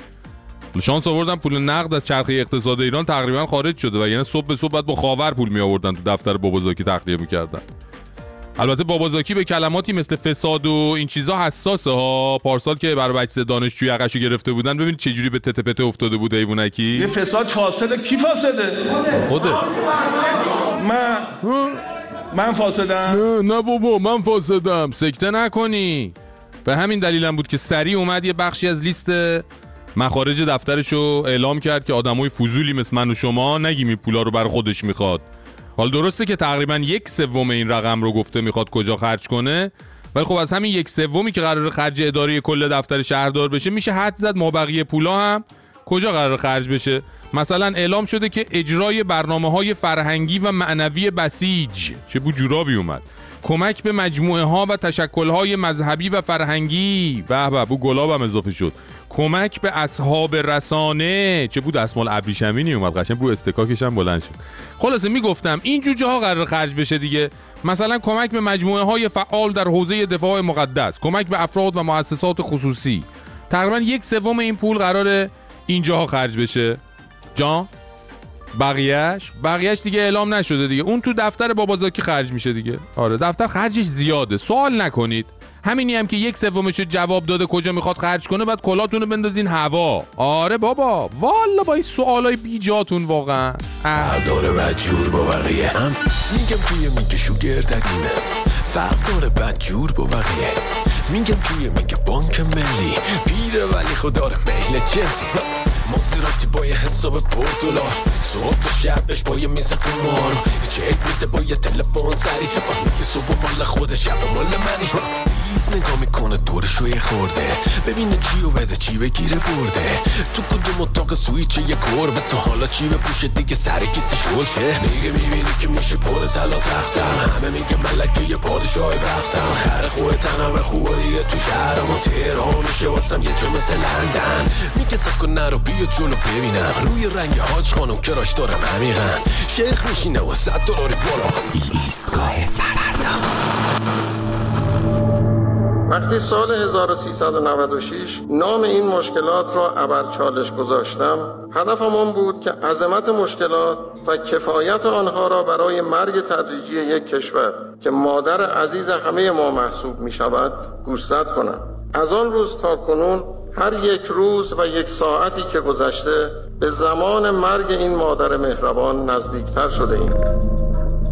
شانس آوردن پول نقد از چرخه اقتصاد ایران تقریبا خارج شده و یعنی صبح به صبح باید با خاور پول می آوردن تو دفتر بابازاکی تخلیه می‌کردن. البته بابازاکی به کلماتی مثل فساد و این چیزا حساسه ها. پارسال که برای بچه دانشجوی عقشی گرفته بودن ببینید چه جوری به تته پته افتاده بود ایوونکی یه فساد فاسده کی فاسده؟ خوده من. من فاسدم؟ نه نه بابا من فاسدم. سکته نکنی. به همین دلیلم بود که سریع اومد یه بخشی از لیست مخارج دفترش رو اعلام کرد که آدمای فضولی مثل من و شما نگیم این پولا رو برای خودش می‌خواد. حال درسته که تقریبا یک سوم این رقم رو گفته می‌خواد کجا خرج کنه ولی خب از همین یک سومی که قرار خرج اداری کل دفتر شهردار بشه میشه حد زد ما بقیه پولا هم کجا قرار خرج بشه؟ مثلا اعلام شده که اجرای برنامه های فرهنگی و معنوی بسیج چه بو جورابی اومد کمک به مجموعه ها و تشکل های مذهبی و فرهنگی. به به بو گلابم اضافه شد. کمک به اصحاب رسانه. چه بود اسمال ابریشمینی؟ اومد قشنگ بو استکاکش هم بلند شد. خلاصه می‌گفتم این جوجه ها قرار خرج بشه دیگه. مثلا کمک به مجموعه های فعال در حوزه دفاع مقدس کمک به افراد و مؤسسات خصوصی. تقریبا یک سوم این پول قرار اینجاها خرج بشه. جان؟ بقیهش بقیهش دیگه اعلام نشده دیگه. اون تو دفتر بابازاکی خرج میشه دیگه. آره دفتر خرجش زیاده. سوال نکنید. همینی هم که یک سومش جواب داده کجا می‌خواد خرج کنه بعد کلاتون رو بندازین هوا. آره بابا. والا با این سوالای بیجاتون واقعا. داره بد جور با بقیه هم؟ میگم توی میگه شوگر دقیمه فرق داره بد جور با بقیه. میگم توی میگه بانک ملی. پیره ولی خود داره میل جنسی. مازراتی با یه حساب پرتولار صبح تا شبش با یه میز قمار چک میده با یه تلفن سری. یه صبح مال خود شب مال منی. بیز نگاه می‌کنه دورشو یه خورده. ببینه چی و بده چی بگیره برده. تو کدوم اتاق سویچ یه کربه تا حالا چی بپوشه دیگه سر کسی شلته میگه می‌بینی که میشه پر طلا تختم. همه میگه ملکه یه پادشاه وقتم خر خوه تنم خوبه دیگه تو شهر ما تهران میشه. واسم یه جو مثل لندن. میگه سکن نرو بیا جلو ببینم. روی رنگ حاج خانم کراش دارم عمیقا. شیخ میشینه و صد دلاری بالا. ایستگاه وقتی سال 1396 نام این مشکلات را ابر چالش گذاشتم هدفم آن بود که عظمت مشکلات و کفایت آنها را برای مرگ تدریجی یک کشور که مادر عزیز همه ما محسوب می شود گوشزد کنم. از آن روز تا کنون هر یک روز و یک ساعتی که گذشته به زمان مرگ این مادر مهربان نزدیکتر شده ایم.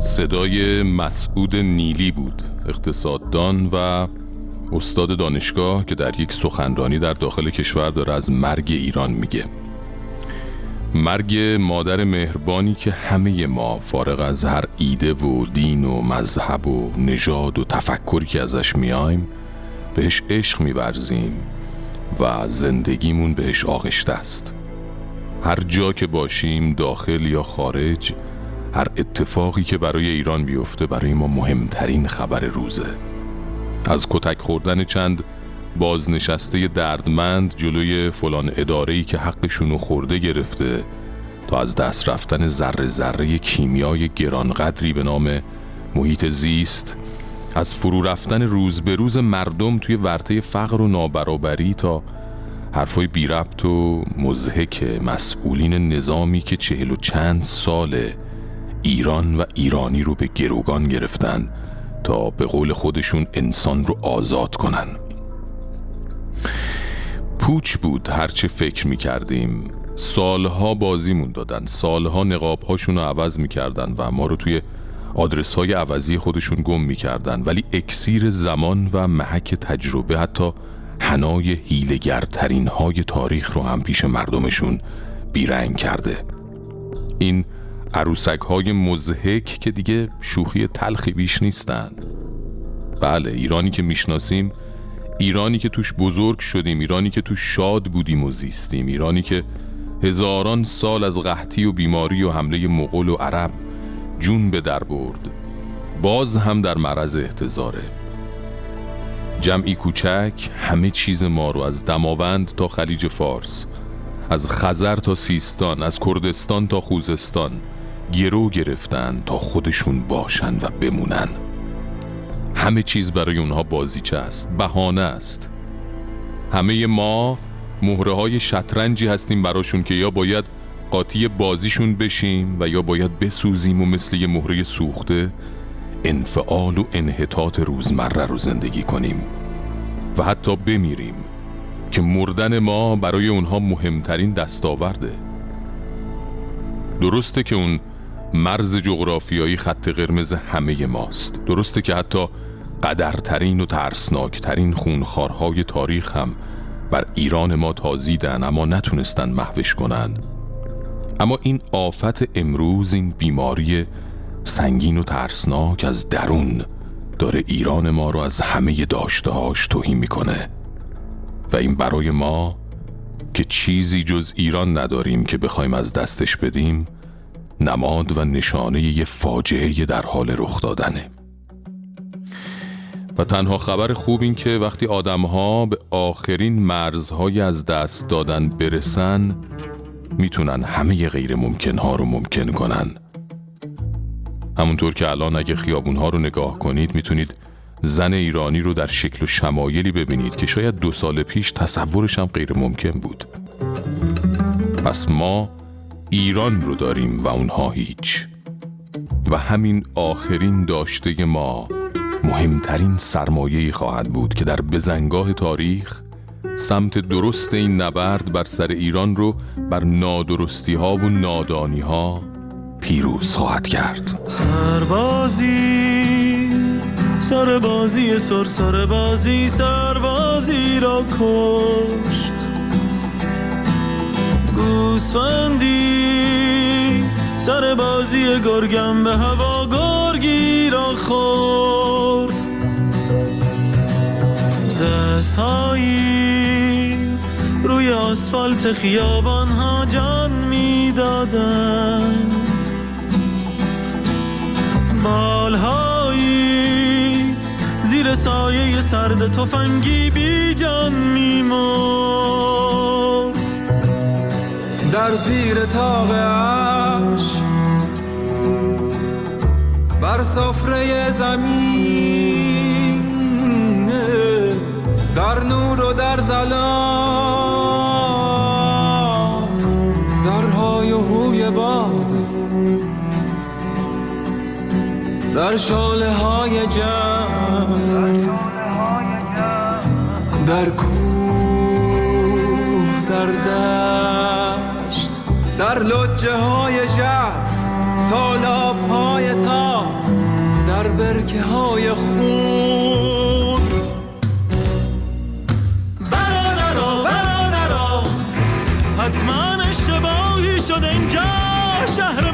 صدای مسعود نیلی بود اقتصاددان و استاد دانشگاه که در یک سخنرانی در داخل کشور داره از مرگ ایران میگه. مرگ مادر مهربانی که همه ما فارغ از هر ایده و دین و مذهب و نژاد و تفکری که ازش میایم بهش عشق میورزیم و زندگیمون بهش آغشته است. هر جا که باشیم داخل یا خارج هر اتفاقی که برای ایران بیفته برای ما مهمترین خبر روزه. از کتک خوردن چند بازنشسته دردمند جلوی فلان اداره‌ای که حقشونو خورده گرفته تا از دست رفتن ذره ذره کیمیای گرانقدری به نام محیط زیست از فرو رفتن روز به روز مردم توی ورطه فقر و نابرابری تا حرفای بی ربط و مزهک مسئولین نظامی که چهل و چند ساله ایران و ایرانی رو به گروگان گرفتن. تا به قول خودشون انسان رو آزاد کنن. پوچ بود هرچه فکر می کردیم سالها بازیمون دادن. سالها نقابهاشون رو عوض می کردن و ما رو توی آدرس های عوضی خودشون گم می کردن ولی اکسیر زمان و محک تجربه حتی هنای هیلگرترین های تاریخ رو هم پیش مردمشون بیرنگ کرده. این عروسک های مزهک که دیگه شوخی تلخی بیش نیستن بله ایرانی که می‌شناسیم ایرانی که توش بزرگ شدیم ایرانی که توش شاد بودیم و زیستیم ایرانی که هزاران سال از قحطی و بیماری و حمله مغول و عرب جون به در برد. باز هم در معرض احتضاره. جمعی کوچک همه چیز ما رو از دماوند تا خلیج فارس از خزر تا سیستان از کردستان تا خوزستان گرو گرفتن تا خودشون باشن و بمونن. همه چیز برای اونها بازیچه است بهانه است. همه ما مهره های شطرنجی هستیم براشون که یا باید قاطی بازیشون بشیم و یا باید بسوزیم و مثل یه مهره سوخته انفعال و انحطاط روزمره رو زندگی کنیم و حتی بمیریم که مردن ما برای اونها مهمترین دستاورده. درسته که اون مرز جغرافیایی خط قرمز همه ماست. درسته که حتی قدرترین و ترسناکترین خونخارهای تاریخ هم بر ایران ما تازیدن اما نتونستن محوش کنن. اما این آفت امروز این بیماری سنگین و ترسناک از درون داره ایران ما رو از همه داشتهاش توهی می‌کنه. و این برای ما که چیزی جز ایران نداریم که بخوایم از دستش بدیم نماد و نشانه یه فاجعه در حال رخ دادنه. و تنها خبر خوب این که وقتی آدمها به آخرین مرزهای از دست دادن برسن می‌تونن همه غیر ممکنها رو ممکن کنن. همونطور که الان اگه خیابونها رو نگاه کنید می‌تونید زن ایرانی رو در شکل و شمایلی ببینید که شاید دو سال پیش تصورش هم غیر ممکن بود. پس ما ایران رو داریم و اونها هیچ. و همین آخرین داشته ما مهمترین سرمایه خواهد بود که در بزنگاه تاریخ سمت درست این نبرد بر سر ایران رو بر نادرستی ها و نادانی ها پیروز خواهد کرد. سربازی سربازی سر سربازی سربازی را کشت. گوسفندی سربازی گرگم به هوا گرگی را خورد. دستهایی روی آسفالت خیابان ها جان می‌دادند. بالهایی زیر سایه سرد تفنگی بی جان میمرد. در زیر تاق عرش. بر سفره زمین در نور و در ظلام در های و هوی باد. در شاله های جمع در کوه در دشت لجه های ژرف تالاب های تا در برکه های خون. برادرا برادرا حتما اشتباهی شده اینجا شهر